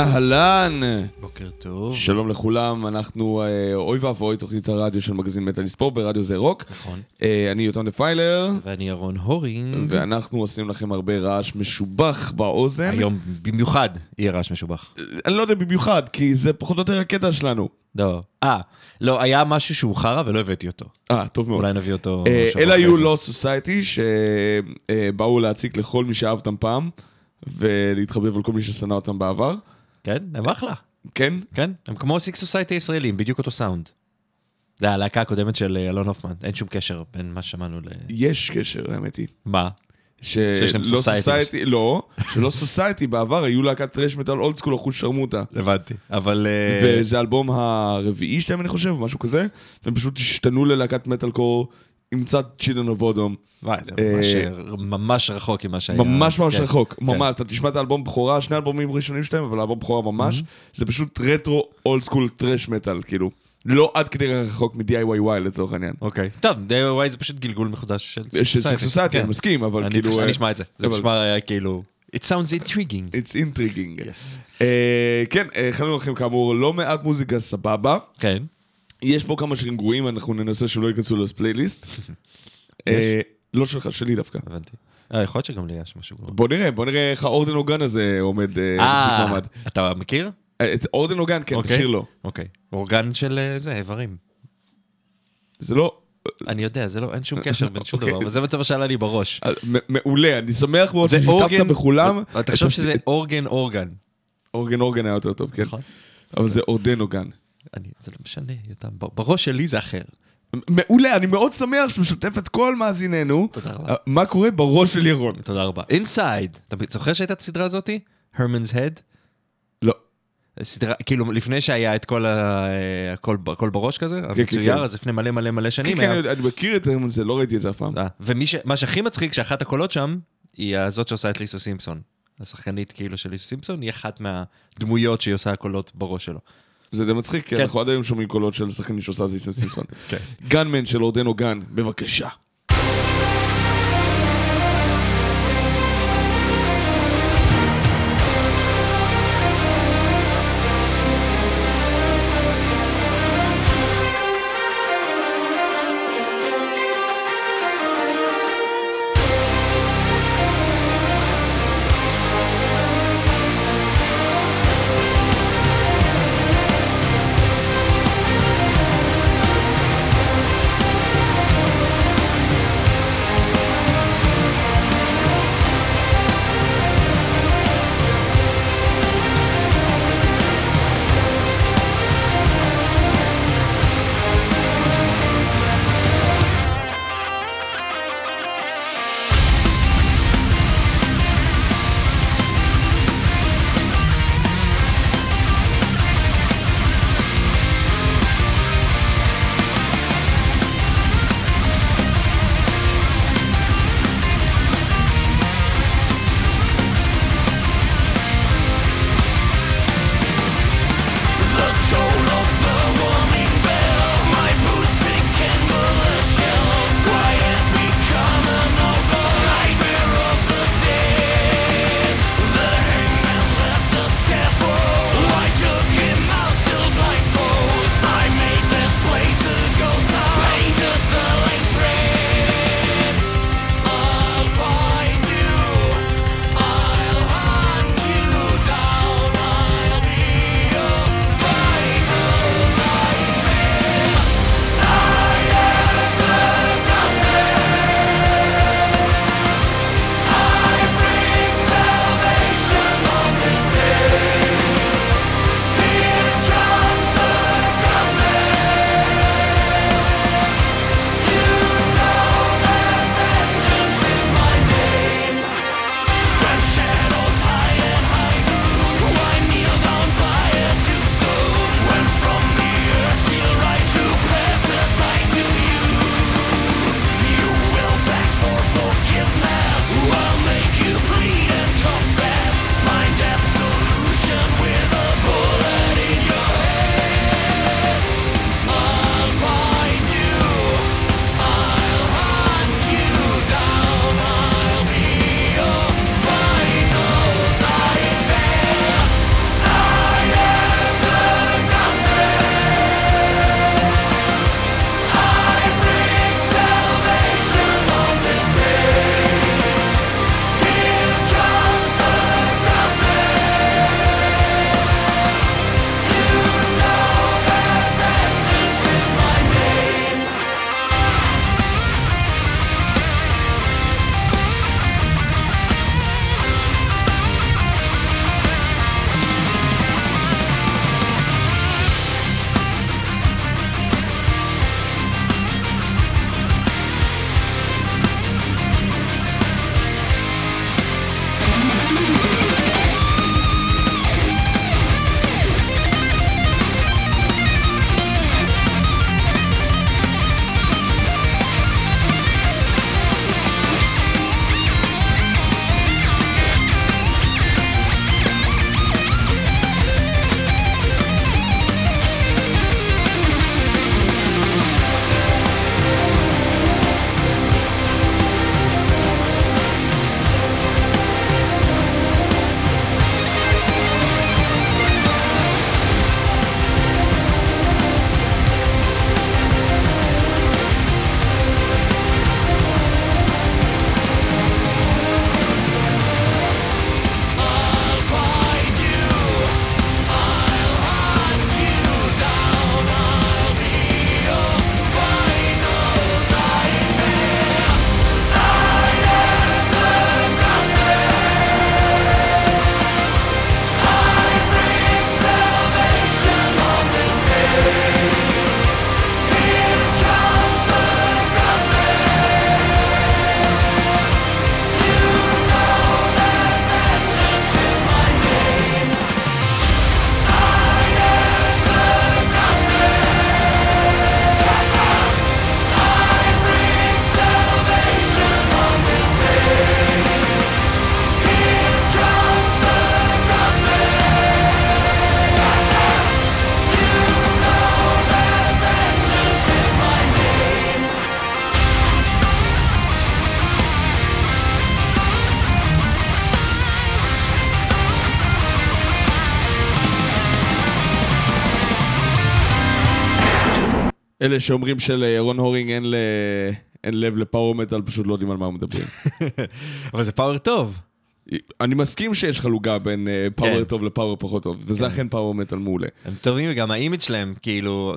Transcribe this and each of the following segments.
אהלן! בוקר טוב. שלום לכולם, אנחנו אה, אוי ואבוי, תוכנית הרדיו של מגזין מטאל ספורט ברדיו זה רוק. נכון. אה, אני יותם דפיילר, ואני ירון הורינג. ואנחנו עושים לכם הרבה רעש משובח באוזן. היום במיוחד יהיה רעש משובח. אני לא יודע במיוחד, כי זה פחות או יותר הקטע שלנו. לא. אה, לא, היה משהו שהוא חרא ולא הבאתי אותו. אה, טוב מאוד. אולי נביא אותו אה, אלה היו. לא Society, שבאו להציק לכל מי שאהב אותם פעם, ולהתחבב על כל מי ששנא אותם בעבר. כן, הם אחלה. כן? כן, הם כמו סיקס Society הישראלים, בדיוק אותו סאונד. זה הלהקה הקודמת של אה, אלון הופמן, אין שום קשר בין מה ששמענו ל... יש קשר, האמת היא. מה? שלא. Society, לא, ש Lost Society בעבר היו להקת thrash metal old school אחוז שרמוטה. הבנתי. אבל... אה, וזה האלבום הרביעי שלהם אני חושב, משהו כזה, והם פשוט השתנו ללהקת מטאל קור עם קצת Children of Bodom. וואי, זה אה, ממש, אה, ממש רחוק ממה שהיה. ממש ממש כן. רחוק, כן. ממש, אתה תשמע את האלבום בכורה, שני האלבומים הראשונים שלהם, אבל האלבום בכורה ממש, זה פשוט רטרו old school thrash metal, כאילו. לא עד כדי רחוק מ-DIYY לצורך העניין. אוקיי. טוב, DIY זה פשוט גלגול מחודש של של סקס Society, כן. אני מסכים, אבל אני כאילו... אה, שנשמע את זה. זה נשמע אה, כאילו... It sounds intriguing. It's intriguing. Yes. אה, כן, אה, הכנו לכם כאמור לא מעט מוזיקה סבבה. כן. יש פה כמה שירים גרועים, אנחנו ננסה שלא ייכנסו לפלייליסט. אה, לא שלך, שלי דווקא. הבנתי. אה, יכול להיות שגם לי יש משהו גרוע. בוא נראה, בוא נראה איך האורדן אוגן הזה עומד אה, אה. אתה מכיר? את אורדן אוגן, כן, אוקיי. תשאיר לו. אוקיי. אורגן של זה, איברים. זה לא... אני יודע, זה לא, אין שום קשר בין שום אוקיי. דבר, אבל זה מצב שעלה לי בראש. מעולה, אני שמח מאוד ששיתפת בכולם. תחשוב שזה אורגן אורגן. אורגן אורגן היה יותר טוב, כן. נכון. אבל זה אורדן אוגן. אני- זה לא משנה, יותם, בראש שלי זה אחר. מעולה, אני מאוד שמח שמשתף את כל מאזיננו. תודה רבה. אה, מה קורה בראש של ירון. תודה רבה. אינסייד. אתה זוכר שהייתה את הסדרה הזאתי? הרמנס הד? לא. סדרה, כאילו לפני שהיה את כל ה... הכל, הכל בראש כזה, כן, המצויר, כן. אז לפני מלא מלא מלא כן, שנים כן, היה... אני מכיר את זה, לא ראיתי את זה אף פעם. אה, ומה שהכי מצחיק, שאחת הקולות שם, היא הזאת שעושה את ליסה סימפסון. השחקנית כאילו של ליסה סימפסון, היא אחת מהדמויות שהיא עושה קולות בראש שלו. זה די מצחיק, כי כן. אנחנו עד היום שומעים קולות של שחקנים שעושה את סימפסון סימפסון. כן. גנמן של אורדן אוגן, בבקשה. אלה שאומרים שלירון הורינג אין, ל... אין לב ל power metal, פשוט לא יודעים על מה הם מדברים. אבל זה power טוב. אני מסכים שיש חלוקה בין אה, power כן. טוב ל power פחות טוב, וזה אכן power metal מעולה. הם טובים וגם ה image שלהם, כאילו,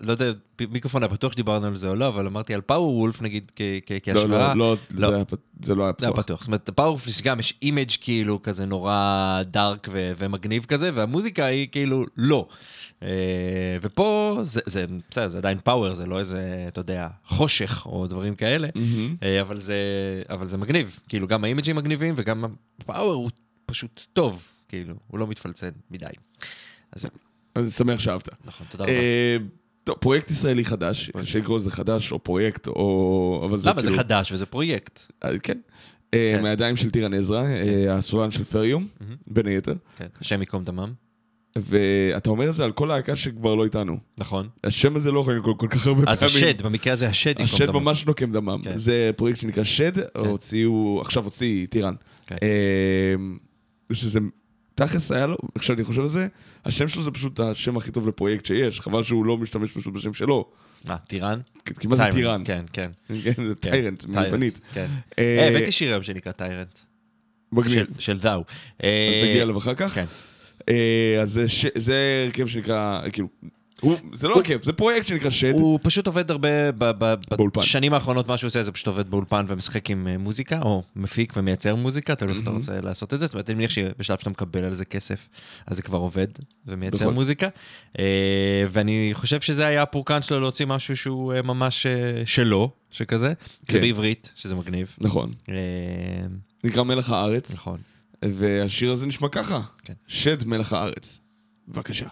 לא יודע, מיקרופון היה פתוח שדיברנו על זה או לא, אבל אמרתי על Powerwolf נגיד כ- כ- לא, כהשוואה. לא, לא, לא. זה היה פ- זה לא היה זה היה פתוח. פתוח. זאת אומרת, Powerwolf גם יש image כאילו כזה נורא dark ומגניב כזה, והמוזיקה היא כאילו לא. אה, ופה זה, זה, בסדר, זה עדיין פאוור, זה לא איזה, אתה יודע, חושך או דברים כאלה. אה, אבל זה, אבל זה מגניב. כאילו, גם האימג'ים מגניבים וגם הפאוור הוא פשוט טוב, כאילו, הוא לא מתפלצן מדי. אז אני שמח שאהבת. נכון, תודה רבה. טוב, פרויקט ישראלי חדש, קשה לקרוא לזה חדש או פרויקט, או... אבל זה למה? זה כאילו- חדש וזה פרויקט. אה, כן. אה, כן. מהידיים של טירן עזרא, אה, הסולן של פריום, בין היתר. כן, השם ייקום דמם. ואתה אומר את זה על כל להקה שכבר לא איתנו. נכון. השם הזה לא יכול לקרוא כל כך הרבה פעמים. אז השד, במקרה הזה השד ייקום השד דמם. ממש נוקם דמם. כן. זה פרויקט שנקרא שד, הוציאו, עכשיו הוציא טירן. כן. שזה, תכלס היה לו, עכשיו אני חושב על זה, השם שלו זה פשוט השם הכי טוב לפרויקט שיש, חבל שהוא לא משתמש פשוט בשם שלו. מה, טירן? כי כי מה זה טירן? כן, כן. כן, זה טיירנט, מיוונית. כן. אה, אה, הבאתי שיר היום שנקרא טיירנט. מגניב. של- דאו. אז נגיע אליו אחר כך. כן. אה, אז זה הרכב שנקרא, כאילו, הוא- זה לא הרכב, זה פרויקט שנקרא שד. הוא פשוט עובד הרבה. בשנים האחרונות מה שהוא עושה זה פשוט עובד באולפן ומשחק עם אה, מוזיקה, או מפיק ומייצר מוזיקה, תלוי איך אתה רוצה לעשות את זה. זאת אומרת, אני מניח שבשלב שאתה מקבל על זה כסף, אז זה כבר עובד ומייצר נכון. מוזיקה. אה, ואני חושב שזה היה הפורקן שלו להוציא משהו שהוא אה, ממש שלו, שכזה. כן. זה בעברית, שזה מגניב. נכון. נקרא מלך הארץ, נכון. והשיר הזה נשמע ככה. כן. שד מלך הארץ. בבקשה.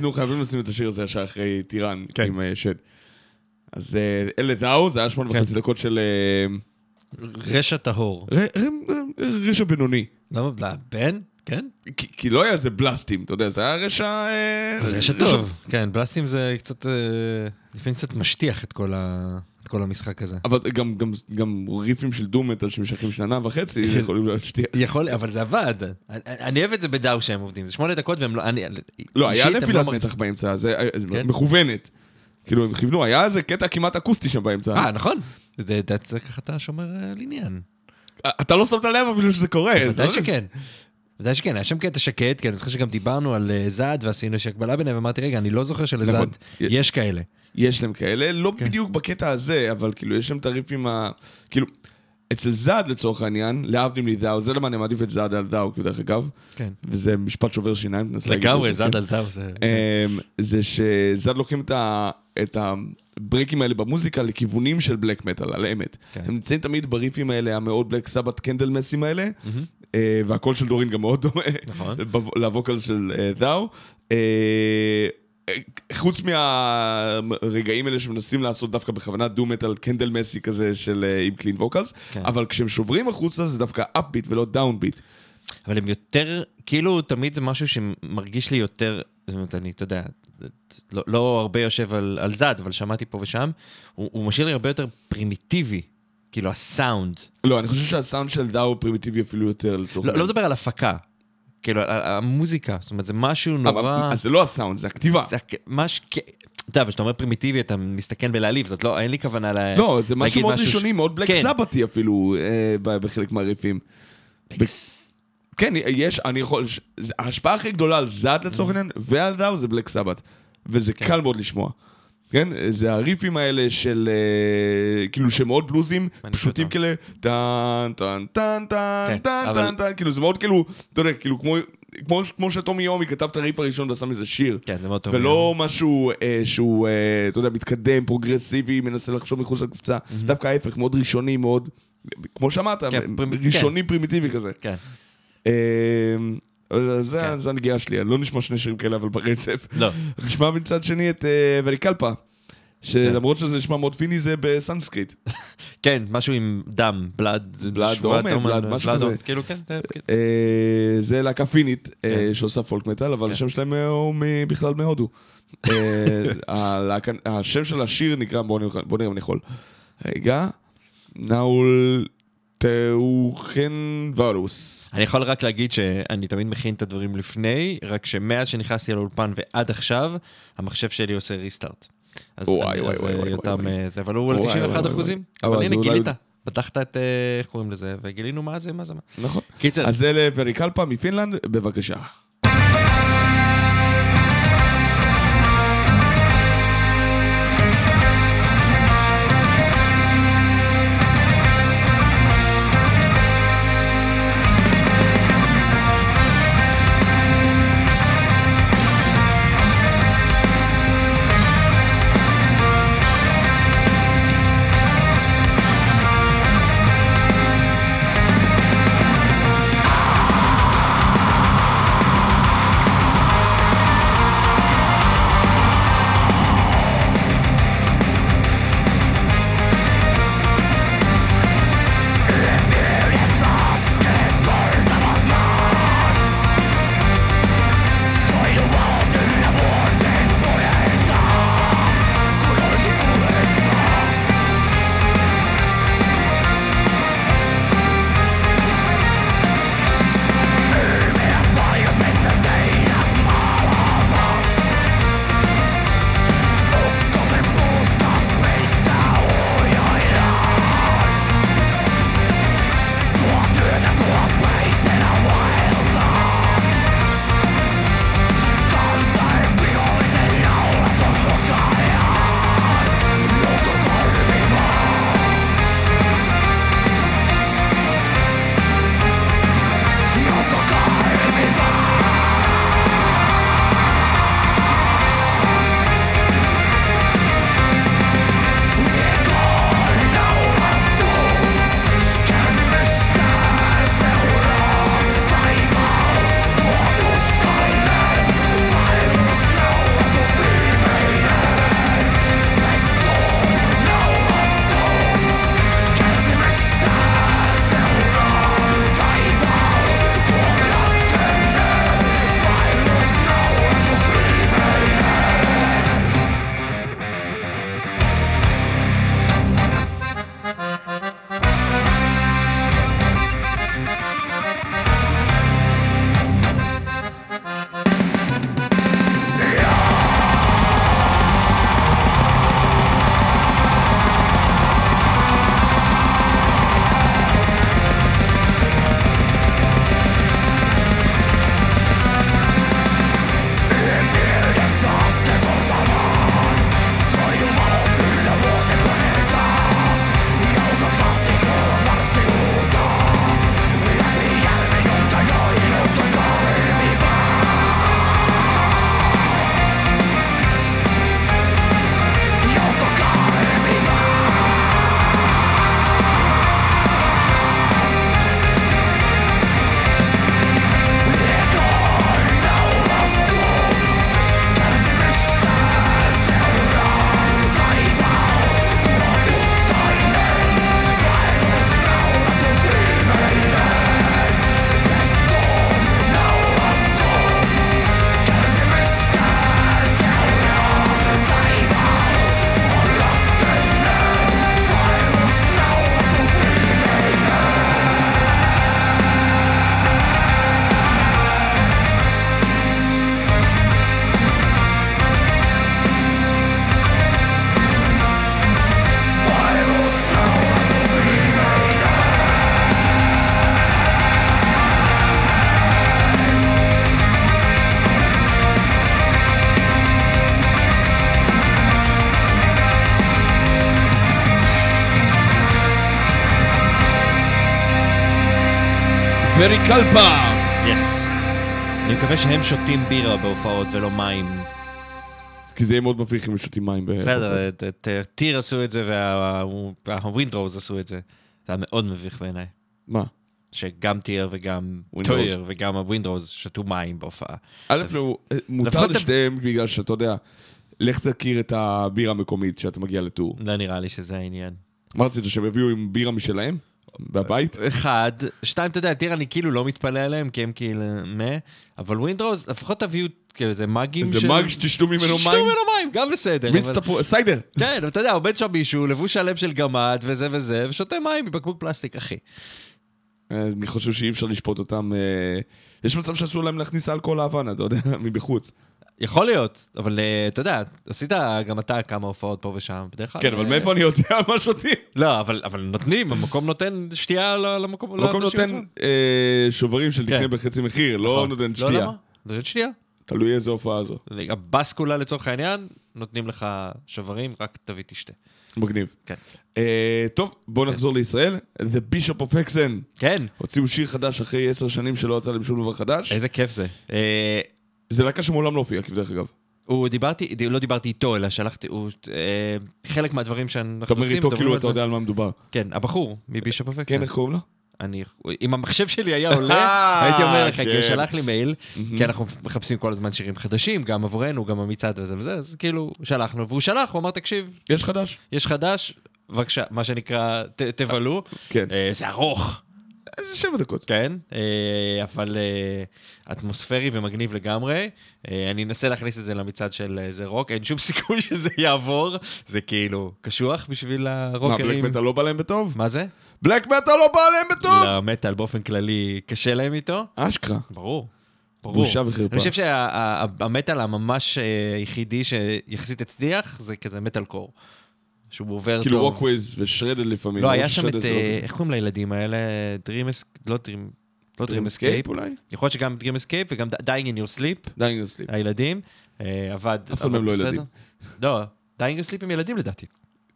היינו חייבים לשים את השיר הזה ישר אחרי טיראן, כן. עם אה, שד. אז אה, אלה דאו, זה היה שמונה כן. וחצי דקות של אה, רשע טהור. ר- ר- רשע בינוני. למה? בן? כן? כי- כי לא היה איזה בלאסטים, אתה יודע, זה היה רשע... זה רשע טוב. כן, בלסטים זה קצת, לפעמים קצת משטיח את כל ה- כל המשחק הזה. אבל גם, גם, גם ריפים של דום מטאל שמשכים שנה וחצי יכולים להשטיח. יכול, אבל זה עבד. אני- אני אוהב את זה בדאו שהם עובדים. זה שמונה דקות והם לא... אני- לא, היה נפילת מרגיש- מתח באמצע, זה אה, זה כן? מכוונת. כאילו, הם כיוונו, היה איזה קטע כמעט אקוסטי שם באמצע. אה, נכון. זה ככה אתה שומר אה, על עניין. אתה לא שמת לב אפילו שזה קורה. זה ודאי לא שכן. ודאי שכן, היה שם קטע שקט, כי אני זוכר שגם דיברנו על אה, זד ועשינו איזושהי הקבלה ביניהם, ואמרתי, רגע, אני לא זוכר שלזד נכון. יש כאלה. יש להם כאלה, לא כן. בדיוק בקטע הזה, אבל כאילו, יש להם את הריפים ה... כאילו, אצל זד לצורך העניין, להבדיל מדאו, זה למה אני מעדיף את זד על דאו, כי דרך אגב, כן. וזה משפט שובר שיניים, תנסה להגיד לגמרי, זד כן? על דאו זה... אמ, זה שזד לוקחים את ה- את ה break ים האלה במוזיקה לכיוונים של black metal, על אמת. כן. הם נמצאים תמיד בריפים האלה, המאוד Black Sabbath Candlemass ים האלה, אה, והקול של דורין גם מאוד דומה נכון. בו- ל vocal של דאו. חוץ מהרגעים האלה שמנסים לעשות דווקא בכוונה doom metal Candlemass י כזה של אה, עם clean vocals, כן. אבל כשהם שוברים החוצה זה דווקא upbeat ולא downbeat. אבל הם יותר, כאילו תמיד זה משהו שמרגיש לי יותר, זאת אומרת, אני, אתה יודע, לא, לא הרבה יושב על, על זד, אבל שמעתי פה ושם, הוא, הוא משאיר לי הרבה יותר פרימיטיבי, כאילו הסאונד. לא, אני חושב שהסאונד של דאו הוא פרימיטיבי אפילו יותר לצורך לא, לא מדבר על הפקה, כאילו, המוזיקה, זאת אומרת, זה משהו אבל- נורא... אז זה לא הסאונד, זה הכתיבה. זה מש... אתה יודע, אבל כשאתה אומר פרימיטיבי, אתה מסתכן בלהעליב, זאת לא, אין לי כוונה ל... לא, זה משהו מאוד ראשוני, מאוד black כן. סבתי אפילו, אה, בחלק מהריפים. כן, יש, אני יכול, ההשפעה הכי גדולה על זד לצורך Mm-hmm. העניין, ועל דאו זה בלק סבת. וזה קל מאוד לשמוע. כן? זה הריפים האלה של, אה, כאילו שמאוד בלוזים, פשוטים. כאלה, טן, טן, טן, טן, כן, טן, טן, טן, כאילו זה מאוד כאילו, אתה יודע, כאילו כמו... כמו, כמו שטומי יומי כתב את הריף הראשון ועשה מזה שיר. כן, זה מאוד טוב. ולא משהו אה, שהוא, אה, אתה יודע, מתקדם, פרוגרסיבי, מנסה לחשוב מחוץ לקופסה. דווקא ההפך, מאוד ראשוני, מאוד, כמו שאמרת, כן, פרימ- ראשוני פרימיטיבי כזה. כן. אה, זה כן. זה הנגיעה שלי, אני לא נשמע שני שירים כאלה, אבל ברצף. לא. נשמע מצד שני את אה, Verikalpa. שלמרות שזה נשמע מאוד פיני זה בסנסקריט. כן, משהו עם דם, blood. Blood אומן, blood, משהו כזה. כאילו, כן, זה- כן. אה, זה להקה פינית אה, כן. שעושה folk metal, אבל כן. השם שלהם הוא בכלל מהודו. השם של השיר נקרא, בוא נראה בוא נראה אם אני יכול. רגע, נאול טאוכן ורוס. אני יכול רק להגיד שאני תמיד מכין את הדברים לפני, רק שמאז שנכנסתי לאולפן ועד עכשיו, המחשב שלי עושה ריסטארט. אז וואי, וואי, וואי, וואי, וואי. זה, אבל הוא על וואי, 91 וואי, אחוזים. וואי. אבל הנה, זה אולי- גילית. פתחת את, אה, איך קוראים לזה, וגילינו מה זה, מה זה, מה. נכון. קיצר, אז זה לווריקלפה מפינלנד, בבקשה. Verikalpa. Yes. אני מקווה שהם שותים בירה בהופעות ולא מים. כי זה יהיה מאוד מביך אם הם שותים מים. בסדר, את- Týr עשו את זה וה Wind Rose עשו את זה. זה היה מאוד מביך בעיניי. מה? שגם Týr וגם. Týr וגם ה Wind Rose שתו מים בהופעה. א', לא, מותר לשתיהם בגלל שאתה יודע, לך תכיר את הבירה המקומית כשאתה מגיע ל tour. לא נראה לי שזה העניין. מה רצית, שהם יביאו עם בירה משלהם? בבית? אחד, שתיים, אתה יודע, Týr אני כאילו לא מתפלא עליהם, כי הם כאילו, מה, אבל Wind Rose, לפחות תביאו כאיזה mug ים איזה mug שתשתו ממנו מים? ממנו מים, גם בסדר. מיץ תפוח, סיידר. כן, אתה יודע, עומד שם מישהו, לבוש שלם של גמד וזה וזה, ושותה מים מבקבוק פלסטיק, אחי. אני חושב שאי אפשר לשפוט אותם. אה, יש מצב שאסור להם להכניס אלכוהול ל venue, אתה יודע, מבחוץ. יכול להיות, אבל אה, אתה יודע, עשית גם אתה כמה הופעות פה ושם, בדרך כלל... כן, אבל אה, מאיפה אני יודע מה שותים? לא, אבל, נותנים, המקום נותן שתייה למקום, המקום נותן. אה, שוברים של כן. תקנה בחצי מחיר, לא נכון. נותן לא, שתייה. למה? נותן שתייה. תלוי איזה הופעה זו. הבסקולה לצורך העניין, נותנים לך שוברים, רק תביא תשתה. מגניב. כן. טוב, בואו נחזור לישראל. The Bishop of Exen. כן, הוציאו שיר חדש אחרי עשר שנים שלא יצא להם שום דבר חדש. איזה כיף זה. אה, זה להקה שמעולם לא הופיעה, דרך אגב. הוא דיברתי, לא דיברתי איתו, אלא שלחתי, הוא, אה, חלק מהדברים שאנחנו אתה אומר עושים, איתו כאילו אתה. יודע על מה מדובר. כן, הבחור מבישופ אפקסן. כן, איך קוראים לו? אני, אם המחשב שלי היה עולה, אה, הייתי אומר לך, כי הוא כן. שלח לי מייל, כי אנחנו מחפשים כל הזמן שירים חדשים, גם עבורנו, גם המצעד וזה וזה, אז כאילו, שלחנו, והוא שלח, הוא אמר, תקשיב, יש חדש? יש חדש, בבקשה, מה שנקרא, תבלו. כן. אה, זה ארוך, איזה שבע דקות. כן, אה, אבל אה, אטמוספרי ומגניב לגמרי. אה, אני אנסה להכניס את זה למצעד של איזה רוק, אין שום סיכוי שזה יעבור, זה כאילו קשוח בשביל מה, בלק הרוקרים. מטאל לא בא להם בטוב? מה זה? בלק מטאל לא בא להם בטוב? למטאל באופן כללי קשה להם איתו. אשכרה. ברור. ברור. בושה וחרפה. אני חושב שהמטאל הממש היחידי שיחסית הצליח זה כזה מטאל קור. שהוא עובר כאילו טוב. רוקוויז ושרדד לפעמים. לא, למרות היה שם את, לא אה. איך קוראים לילדים האלה? Dream לא Dream, לא Dream Escape. אולי? יכול להיות שגם Dream Escape וגם Dying in Your Sleep, דיינג סליפ. הילדים. אה, עבד, אף אחד עבד מהם לא. ילדים. לא, Dying in Your Sleep הם ילדים לדעתי.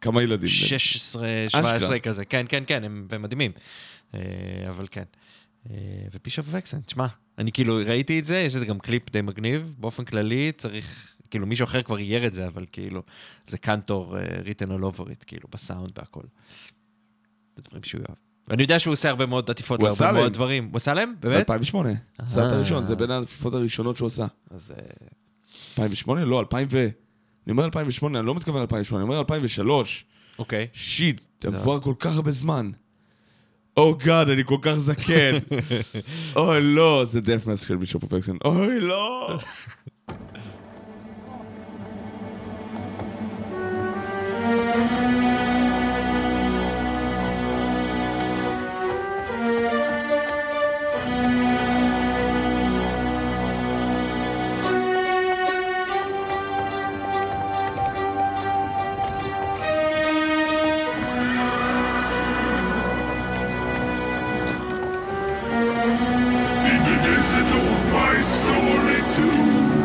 כמה ילדים? 16, 17 אשכרה. כזה, כן, כן, כן, הם הם מדהימים. אה, אבל כן. ובישופ וקסן, תשמע, אני כאילו ראיתי את זה, יש לזה גם קליפ די מגניב, באופן כללי צריך, כאילו מישהו אחר כבר אייר את זה, אבל כאילו, זה קנטור written all over it, כאילו, בסאונד והכל. זה דברים שהוא יאהב. ואני יודע שהוא עושה הרבה מאוד עטיפות להרבה מאוד. דברים. הוא עשה להם? באמת? ב-2008. עשה את אה. הראשון, זה בין העטיפות הראשונות שהוא עשה. אז אה, 2008? לא, 2000 ו... אני אומר 2008, אני לא מתכוון 2008, אני אומר 2003. אוקיי. Shit, עבר כל כך הרבה זמן. Oh God, אני כל כך זקן. אוי, לא, זה דף של Bishop of Hexen. אוי, לא. In the desert of my solitude, the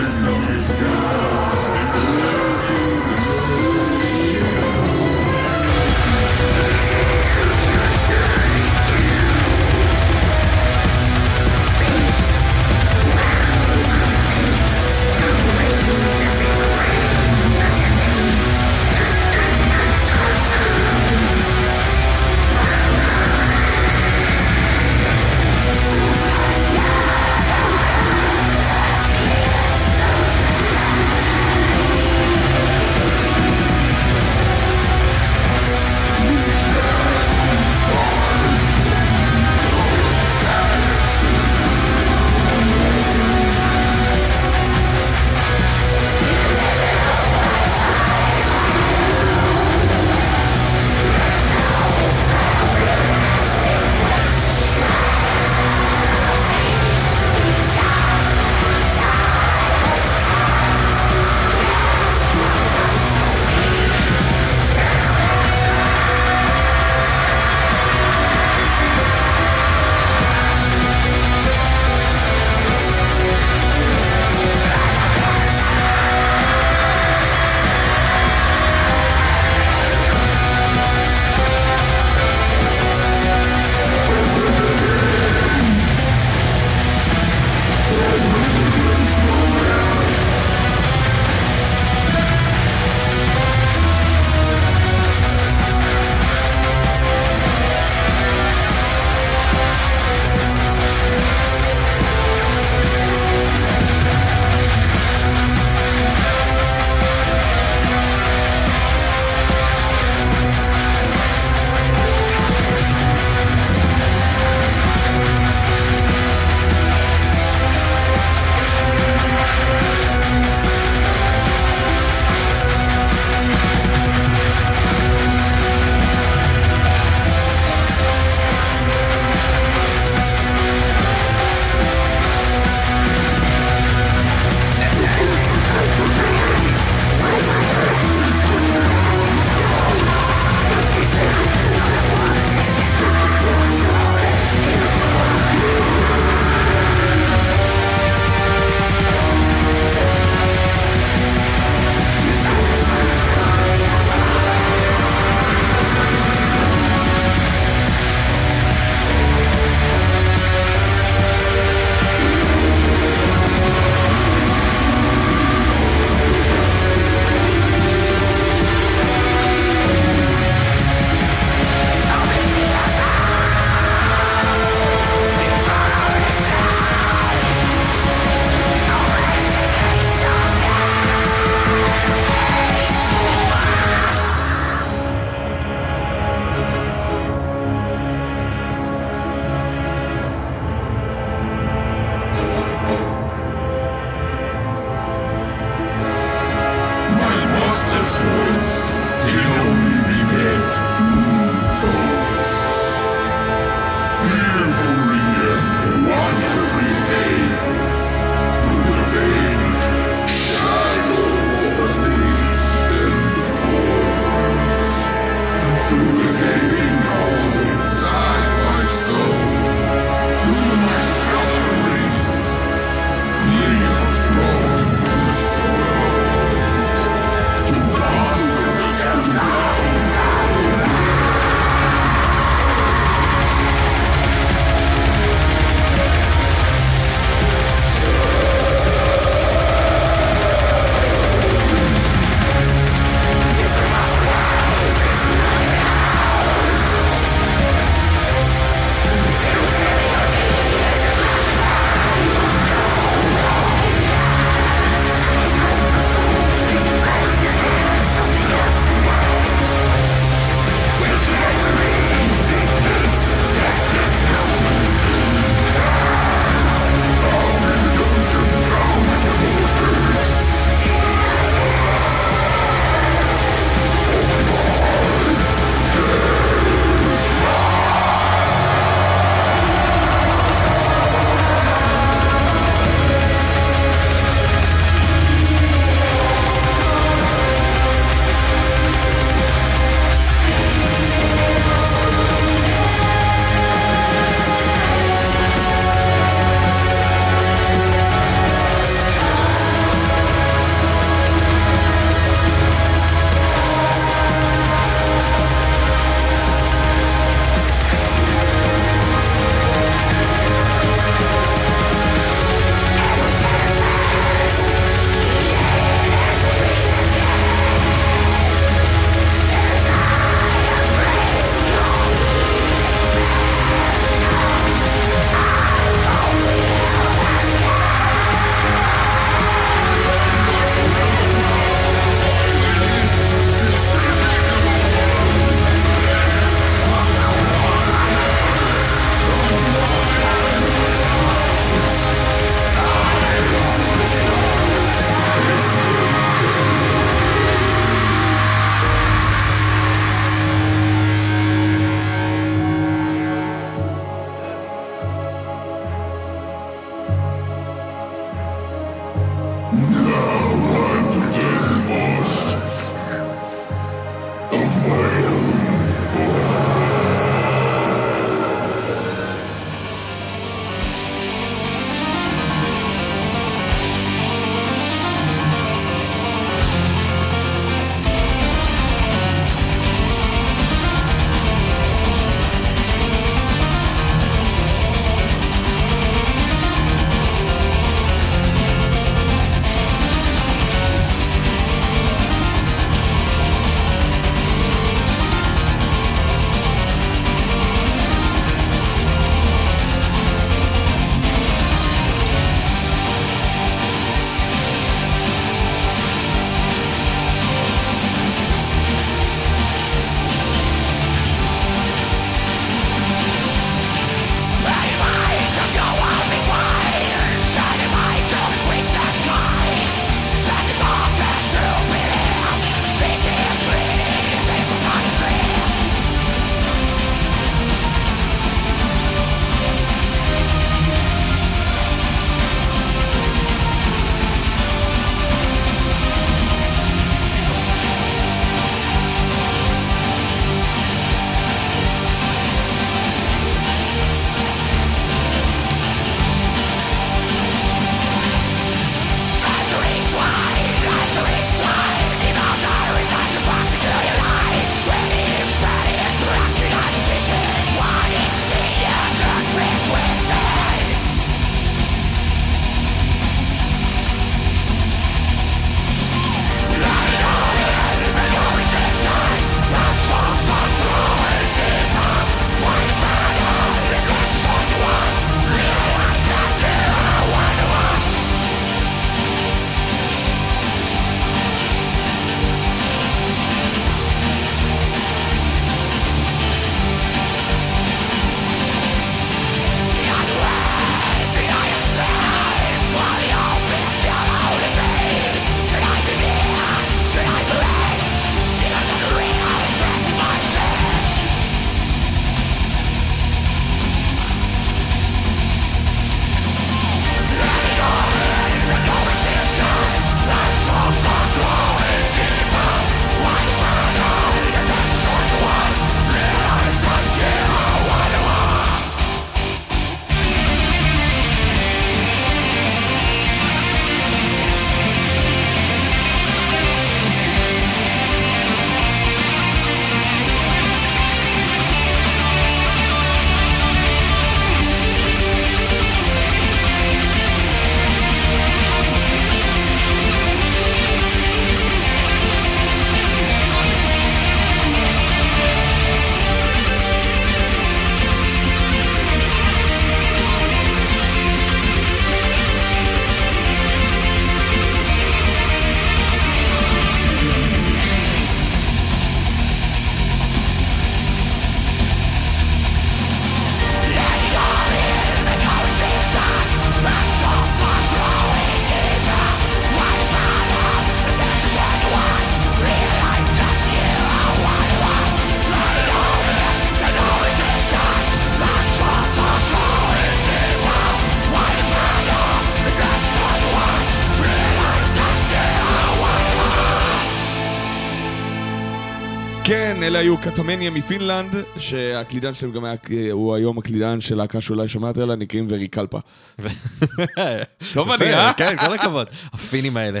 אלה היו קטמניה מפינלנד, שהקלידן שלהם גם היה, הוא היום הקלידן של להקה שאולי שמעת עליה, נקראים וריקלפה. טוב אני, אה? כן, כל הכבוד. הפינים האלה.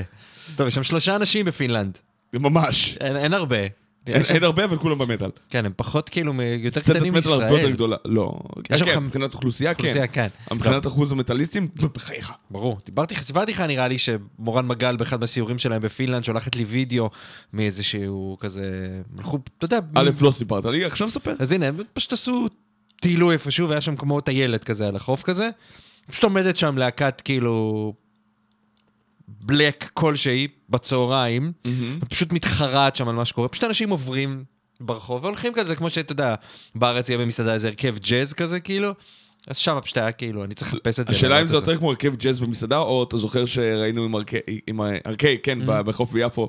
טוב, יש שם שלושה אנשים בפינלנד. ממש. אין הרבה. אין הרבה, אבל כולם במטאל. כן, הם פחות כאילו, יותר סצנת קטנים מטאל הרבה יותר מישראל. גדולה. לא. שם כן, מבחינת אוכלוסייה, כן. כן. מבחינת אחוז המטאליסטים, בחייך. ברור. דיברתי, סיפרתי לך נראה לי שמורן מגל באחד מהסיורים שלהם בפינלנד שולחת לי וידאו מאיזשהו כזה, הלכו, אתה יודע, א', לא סיפרת לי, עכשיו ספר. אז הנה, הם פשוט עשו, טיילו איפשהו, והיה שם כמו טיילת כזה על החוף כזה. פשוט עומדת שם להקת כאילו בלק כלשהי בצהריים, ופשוט מתחרט שם על מה שקורה. פשוט אנשים עוברים ברחוב והולכים כזה, כמו שאתה יודע, בארץ יהיה במסעדה איזה הרכב ג'אז כזה כאילו. אז שם פשוט היה כאילו, אני צריך לחפש את זה. השאלה אם זה יותר כמו הרכב ג'אז במסעדה, או אתה זוכר שראינו עם ארקי, עם ארקי, כן, ב- בחוף ביפו,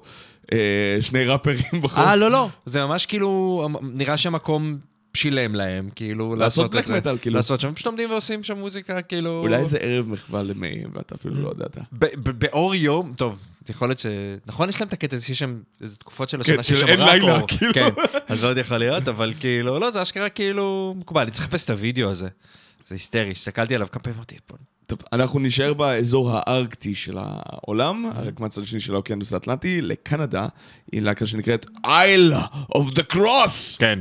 אה, שני ראפרים בחוף. אה, לא, לא, זה ממש כאילו, נראה שהמקום שילם להם, כאילו, לעשות לעשות את זה. metal, כאילו. לעשות שם, פשוט עומדים ועושים שם מוזיקה, כאילו... אולי איזה ערב מחווה למאים, ואתה אפילו לא ידעת. ב- באור יום, טוב, יכול להיות ש... נכון, יש להם את הקטע הזה שיש שם איזה תקופות של השנה כן, שיש של שם אין רק לילה, אור. כאילו. כן, אז לא יודע יכול להיות, אבל כאילו, לא, זה אשכרה כאילו מקובל, אני צריך לחפש את הוידאו הזה. זה היסטרי, הסתכלתי עליו כמה פעמים, אמרתי, "בוא, טוב, אנחנו נישאר באזור הארקטי של העולם, רק מהצד השני של האוקיינוס האטלנטי, לקנדה, עם להקה שנקראת Isle of the Cross! כן.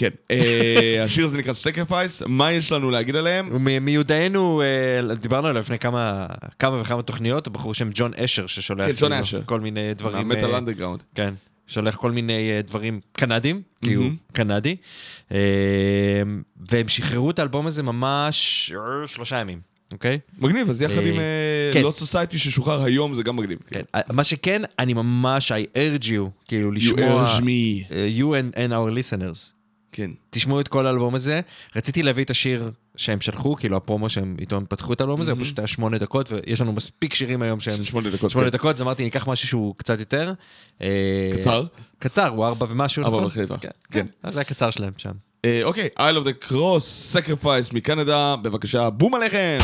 כן. אה, השיר הזה נקרא Sacrifice, מה יש לנו להגיד עליהם? מיודענו, אה, דיברנו עליו לפני כמה, כמה וכמה תוכניות, בחור בשם ג'ון אשר ששולח כן, כאילו. כל מיני דברים. מהמטאל אה, אנדרגראונד. כן, שולח כל מיני דברים קנדים, כי הוא מהמם. קנדי, והם שחררו את האלבום הזה ממש שלושה ימים, אוקיי? מגניב, אז יחד אה, עם כן. לא סוסייטי ששוחרר היום זה גם מגניב. כן. אה, מה שכן, אני ממש, I urge you, כאילו You לשמוע, urge me. אה, you and, and our listeners. כן. תשמעו את כל האלבום הזה. רציתי להביא את השיר שהם שלחו, כאילו הפרומו שהם איתו הם פתחו את האלבום הזה, הוא פשוט היה שמונה דקות, ויש לנו מספיק שירים היום שהם שמונה דקות. שמונה כן. דקות, אז אמרתי, ניקח משהו שהוא קצת יותר. אה, קצר? קצר, הוא ארבע ומשהו, ארבע נכון? וחצי. כן, כן. כן. אז זה הקצר שלהם שם. אה, אוקיי, Isle of the Cross, Sacrifice מקנדה, בבקשה, בום עליכם!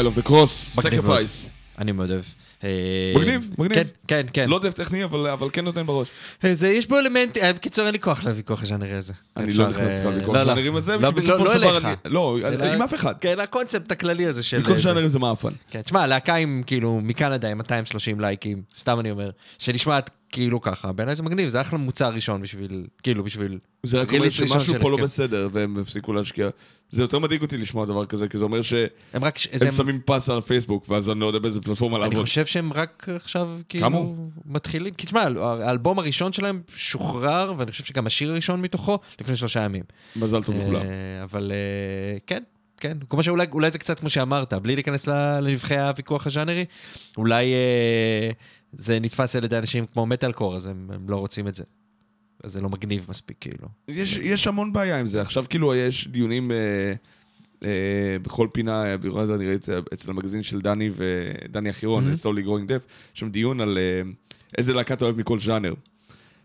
Trial of the Cross, מגניב מאוד. Sacrifice. אני מאוד אוהב. אה, מגניב, מגניב. כן, כן, כן. לא דף טכני, אבל אבל כן נותן בראש. אה, זה, יש בו אלמנט, אה, בקיצור אין לי כוח לוויכוח הז'אנרי הזה. אני אפשר, לא נכנס לך אה, לוויכוח לא, לא. ז'אנרים הזה, לא, ובסופו לא, של לא דבר אליך. אני... לא, אלא- עם אף אחד. כן, הקונספט הכללי הזה של... ויכוח זה. ז'אנרים זה מאפן. כן, תשמע, להקה עם, כאילו, מקנדה עם 230 לייקים, סתם אני אומר, שנשמעת כאילו ככה, בעיניי זה מגניב, זה אחלה מוצר ראשון בשביל, כאילו, בשביל... זה רק אומר שמשהו פה לא. בסדר, והם הפסיקו להשקיע. זה יותר מדאיג אותי לשמוע דבר כזה, כי זה אומר שהם רק... שמים פס על הפייסבוק, ואז אני לא יודע באיזה פלטפורמה אני לעבוד. חושב שהם רק עכשיו כאילו. מתחילים, כי תשמע, האלבום הראשון שלהם שוחרר, ואני חושב שגם השיר הראשון מתוכו, לפני שלושה ימים. מזל טוב לכולם. אה, אבל אה, כן, כן. כמו שאולי אולי זה קצת כמו שאמרת, בלי להיכנס לנבחי הוויכוח הז'אנרי, אולי אה, זה נתפס על ידי אנשים כמו מטאל קור, אז הם, הם לא רוצים את זה. אז זה לא מגניב מספיק, כאילו. יש, יש המון בעיה עם זה. עכשיו כאילו יש דיונים אה, אה, בכל פינה, במיוחד אני ראיתי אצל המגזין של דני ודני אחירון, Mhm. סולי גרוינג דף, יש שם דיון על אה, איזה להקה אתה אוהב מכל ז'אנר.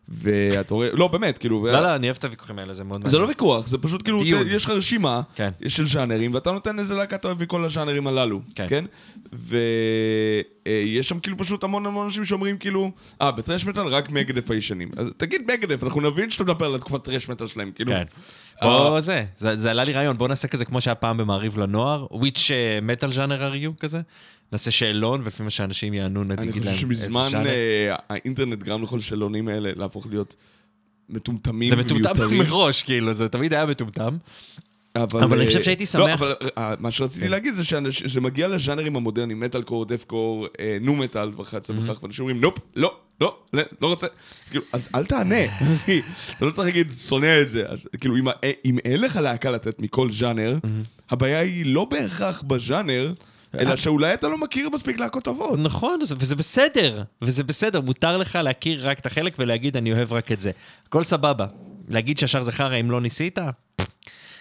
ואתה רואה, לא באמת, כאילו, לא, לא, אני אוהב את הוויכוחים האלה, זה מאוד מעניין. זה לא ויכוח, זה פשוט כאילו, יש לך רשימה כן. של ז'אנרים, ואתה נותן איזה להקה אתה אוהב מכל הז'אנרים הללו, כן. כן? ויש שם כאילו פשוט המון המון אנשים שאומרים כאילו, אה, בטרש מטאל רק מגדף הישנים. אז תגיד מגדף, אנחנו נבין שאתה מדבר על התקופת טרש מטאל שלהם, כאילו. כן. אה, בוא זה, זה, עלה לי רעיון, בוא נעשה כזה כמו שהיה פעם במעריב לנוער, which מטאל ז'אנר are you כזה? נעשה שאלון, ולפי מה שאנשים יענו, אני נגיד חושב להם שמזמן איזה ז'אנר. אה, האינטרנט גרם לכל שאלונים האלה להפוך להיות מטומטמים זה מטומטם. מראש, כאילו, זה תמיד היה מטומטם. אבל, אבל אני אה, חושב שהייתי לא, שמח- אבל אה, מה שרציתי כן. להגיד זה שזה מגיע לז'אנרים המודרניים, מטאל קור, דף קור, נו מטאל וכיוצא Mm-hmm. בכך, ואנשים אומרים, נופ, לא, לא, לא, לא רוצה. כאילו, אז אל תענה, אחי. אתה לא צריך להגיד, שונא את זה. אז כאילו, אם אם אין לך להקה לתת מכל ז'אנר, Mm-hmm. הבעיה היא לא בהכרח בז'אנר, אלא שאולי אתה לא מכיר מספיק להקות טובות. נכון, זה- וזה בסדר, וזה בסדר, מותר לך להכיר רק את החלק ולהגיד אני אוהב רק את זה. הכל סבבה. להגיד שישר זה חרא אם לא ניסית,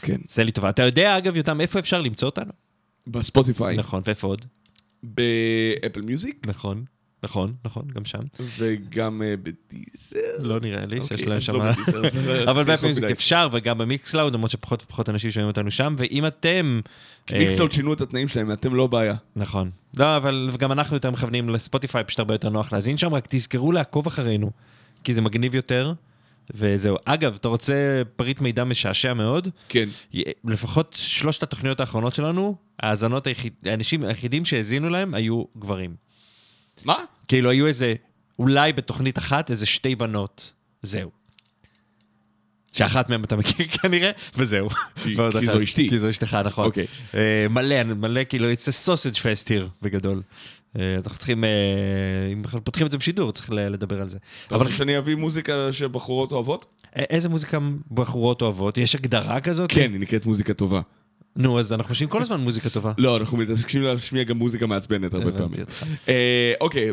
כן. זה לי טובה. אתה יודע, אגב, יותם, איפה אפשר למצוא אותנו? בספוטיפיי, נכון, ואיפה עוד? באפל מיוזיק, נכון, נכון, נכון, גם שם. וגם אה, ב Deezer. לא נראה לי שיש אוקיי, להם אז שם... לא אז זה אבל באפל מיוזיק מדי. אפשר, וגם במיקסקלאוד, למרות שפחות ופחות אנשים שומעים אותנו שם, ואם אתם... אה, מיקסקלאוד שינו את התנאים שלהם, אתם לא בעיה. נכון. לא, אבל גם אנחנו יותר מכוונים לספוטיפיי, פשוט הרבה יותר נוח להאזין שם, רק תזכרו לעקוב אחרינו, כי זה מגניב יותר, וזהו. אגב, אתה רוצה פריט מידע משעשע מאוד? כן. לפחות שלושת התוכניות האחרונות שלנו, ההאזנות היחיד... האנשים היחידים שהאזינו להם היו גברים. מה? כאילו היו איזה, אולי בתוכנית אחת, איזה שתי בנות. זהו. שאחת מהן אתה מכיר כנראה, וזהו. כי-. זו אשתי. כי זו אשתך, נכון. אוקיי. אה, מלא, מלא, כאילו, it's a sausage fest here, בגדול. אה, אז אנחנו צריכים, אה, אם פותחים את זה בשידור, צריך לדבר על זה. אתה רוצה שאני אביא מוזיקה שבחורות אוהבות? איזה מוזיקה בחורות אוהבות? יש הגדרה כזאת? כן, היא נקראת מוזיקה טובה. נו, אז אנחנו חושבים כל הזמן מוזיקה טובה. לא, אנחנו מתעסקים להשמיע גם מוזיקה מעצבנת הרבה פעמים. אה, אוקיי,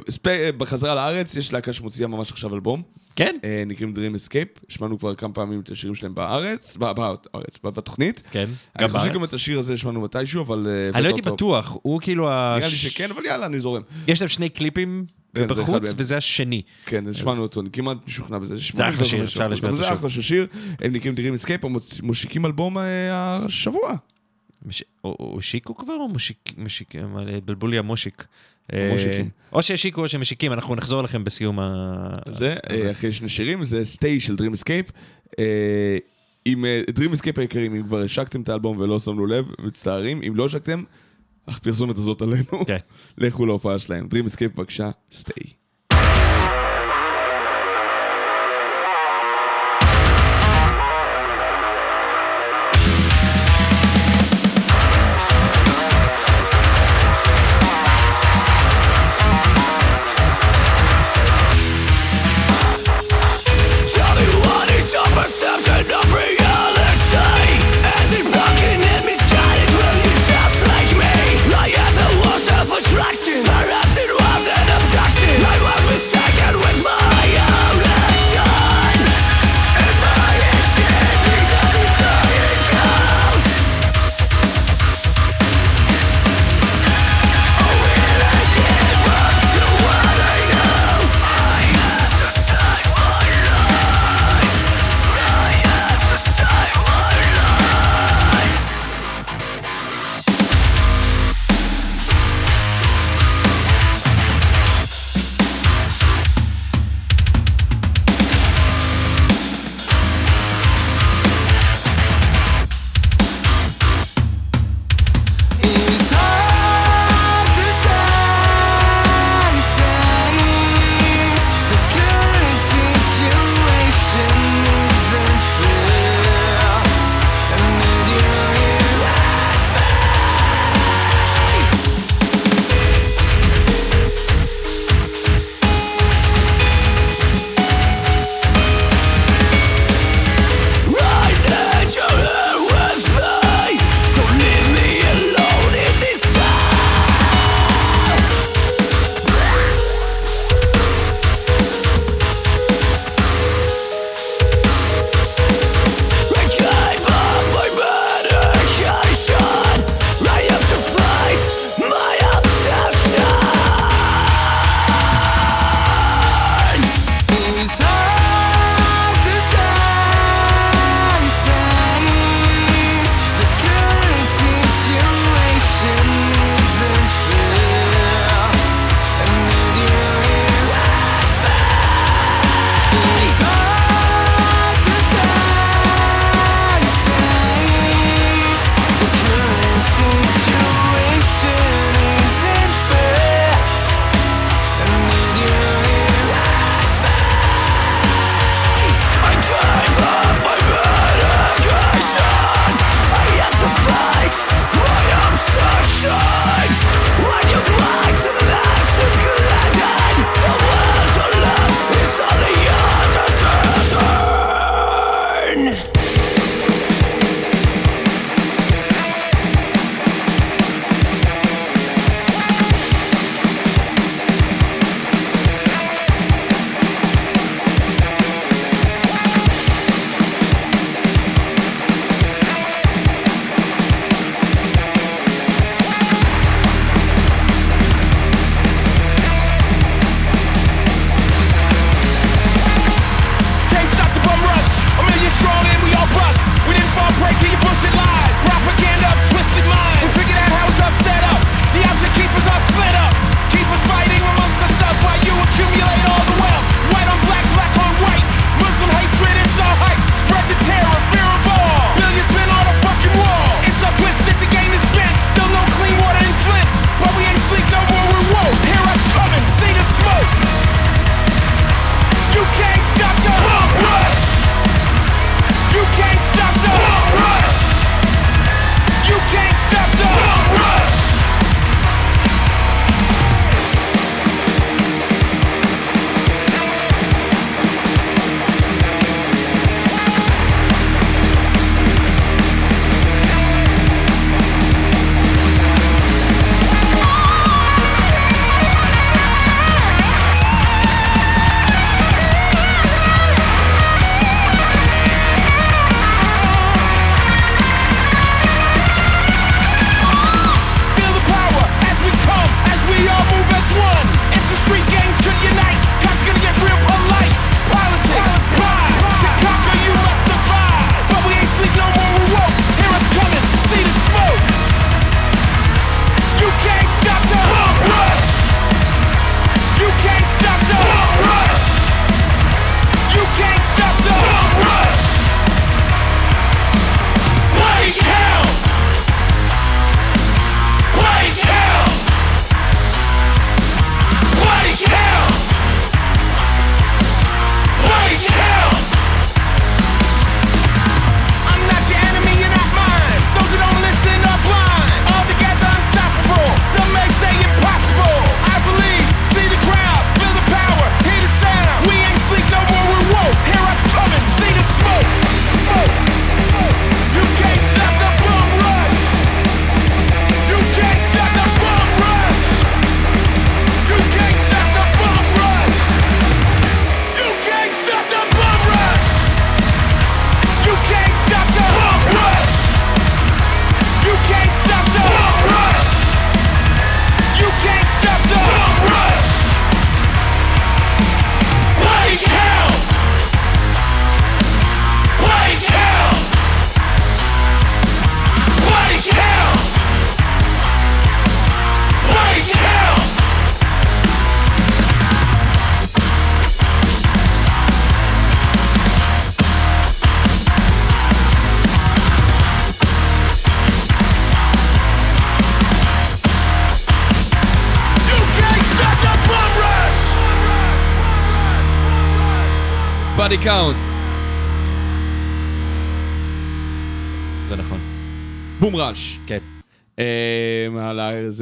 בחזרה לארץ יש להקה שמוציאה ממש עכשיו אלבום, כן? אה, נקראים Dream Escape, שמענו כבר כמה פעמים את השירים שלהם בארץ, ב- בארץ, ב- בתוכנית. כן. אני גם חושב שגם בארץ? את השיר הזה שמענו מתישהו, אבל... אה, אני לא הייתי אותו. בטוח, הוא כאילו ה... נראה לי שכן, אבל יאללה, אני זורם. יש להם שני קליפים כן, זה אחד בחוץ, מהם. וזה השני. כן, אז שמענו אותו, אני כמעט משוכנע בזה. זה אחלה שיר, אפשר אבל אותו זה שוב. אחלה של שיר, הם נקראים Dream Escape, הם מושיקים אלבום אה, השבוע. מש- השיקו כבר או. משיק... מה, בלבול לי המושיק. אה. או שהשיקו או שמשיקים, אנחנו נחזור אליכם בסיום ה... זה. אה, אחרי שני שירים, זה סטי של Dream Escape. אה, עם אה, Dream Escape היקרים, אם כבר השקתם את האלבום ולא שמנו לב, מצטערים, אם לא השקתם, הפרסומת הזאת עלינו, כן. לכו להופעה שלהם. Dream Escape בבקשה, סטי.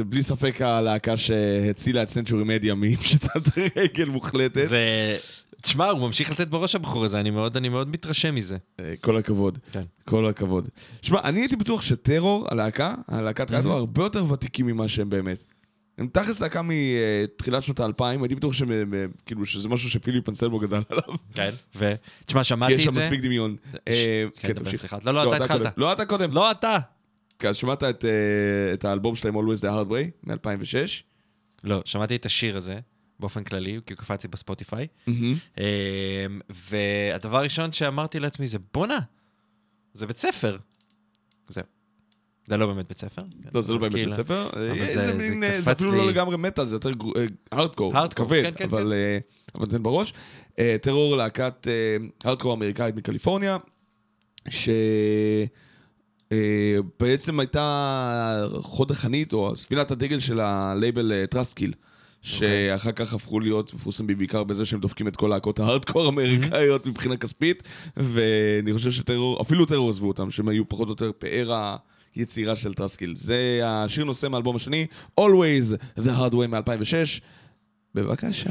זה בלי ספק הלהקה שהצילה את סנצ'ורי מדיה מפשיטת רגל מוחלטת. זה... תשמע, הוא ממשיך לתת בראש הבחור הזה, אני מאוד, אני מאוד מתרשם מזה. אה, כל הכבוד. כן. כל הכבוד. שמע, אני הייתי בטוח שטרור, הלהקה, הלהקת רדיו, הרבה יותר ותיקים ממה שהם באמת. הם תכלס להקה מתחילת שנות האלפיים, הייתי בטוח שהם, אה, כאילו, שזה משהו שפיליפ אנסלבו גדל עליו. כן. ו... תשמע, כי שמעתי יש שם את זה. מספיק דמיון. אה, כן, כן, דבר, תמשיך. סליחה. לא, לא, אתה התחלת. לא, אתה קודם. לא אתה. כן, שמעת את, אה, את האלבום שלהם Always the Hard Way מ-2006? לא, שמעתי את השיר הזה באופן כללי, כי הוא קפץ לי בספוטיפיי. אמ, והדבר הראשון שאמרתי לעצמי זה, בואנה, זה בית ספר. זהו. זה לא באמת בית ספר. לא, זה לא באמת כאילו, בית ספר. אה, זה- זה זה מין, אה, זה אפילו לא לגמרי מטאל, זה יותר הארדקור, כבד, כן, כן, אבל אה, אבל תן בראש. טרור להקת הארדקור אמריקאית מקליפורניה, שבעצם הייתה חוד החנית, או ספינת הדגל של הלייבל Trustkill. שאחר כך הפכו להיות מפורסמים בעיקר בזה שהם דופקים את כל להקות ההארדקור האמריקאיות מבחינה כספית, ואני חושב ש Terror, אפילו Terror עזבו אותם, שהם היו פחות או יותר פאר היצירה של Trustkill. זה השיר נושא מהאלבום השני, Always the Hard Way מ-2006. בבקשה.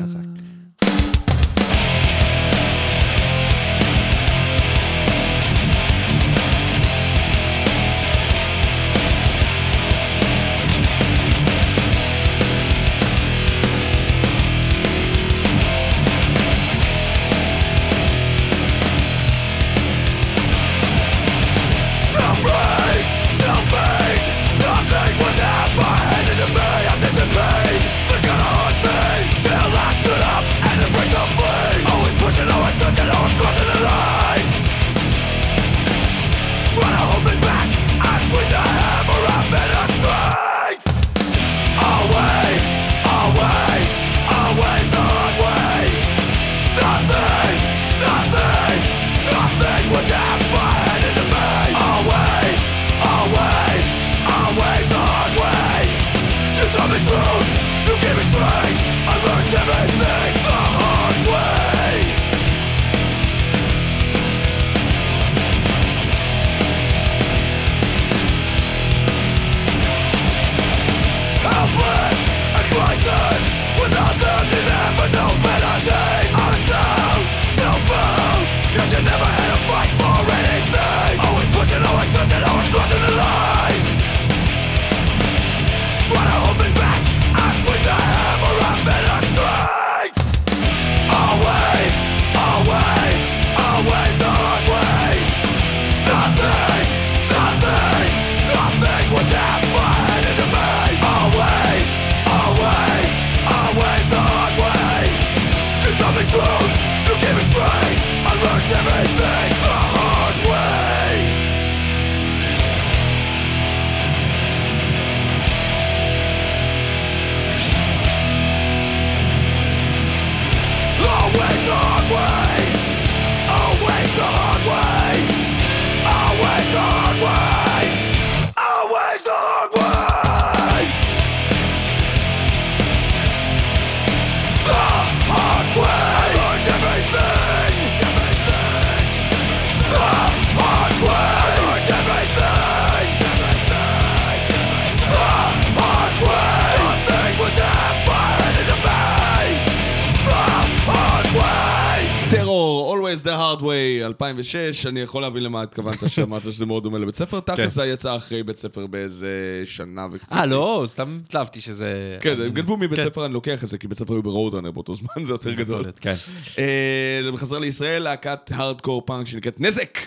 Always the Hard Way, 2006, אני יכול להבין למה התכוונת שאמרת שזה מאוד דומה לבית ספר. תכל'ס זה יצא אחרי בית ספר באיזה שנה וקצת. אה, לא, סתם התלהבתי שזה... כן, הם גנבו מבית כן. ספר, אני לוקח את זה, כי בית ספר היו ברודרנר באותו זמן, זה יותר גדול. כן. אה, בחזרה לישראל, להקת הארדקור פאנק שנקראת נזק,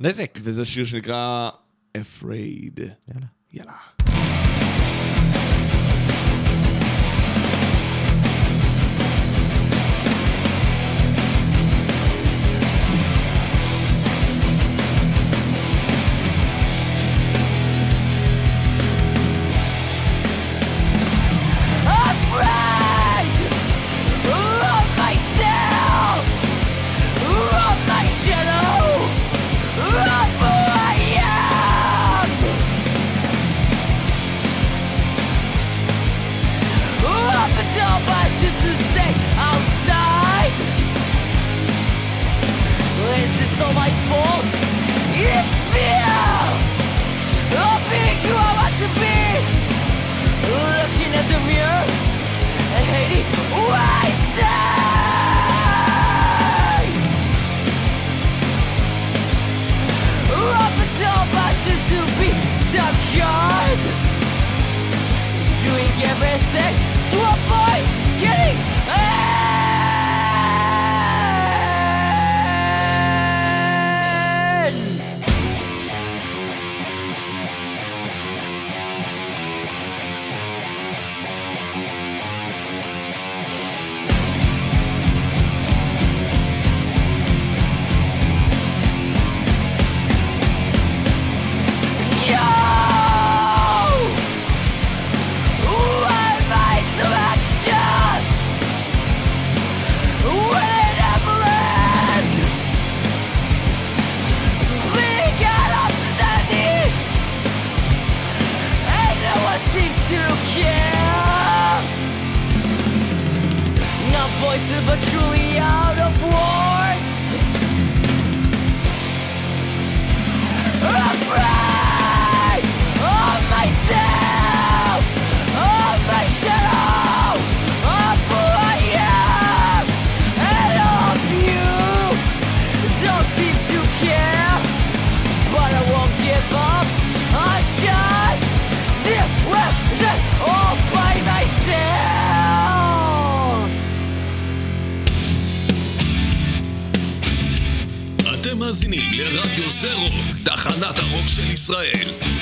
נזק. וזה שיר שנקרא Afraid. יאללה. יאללה. everything של ישראל.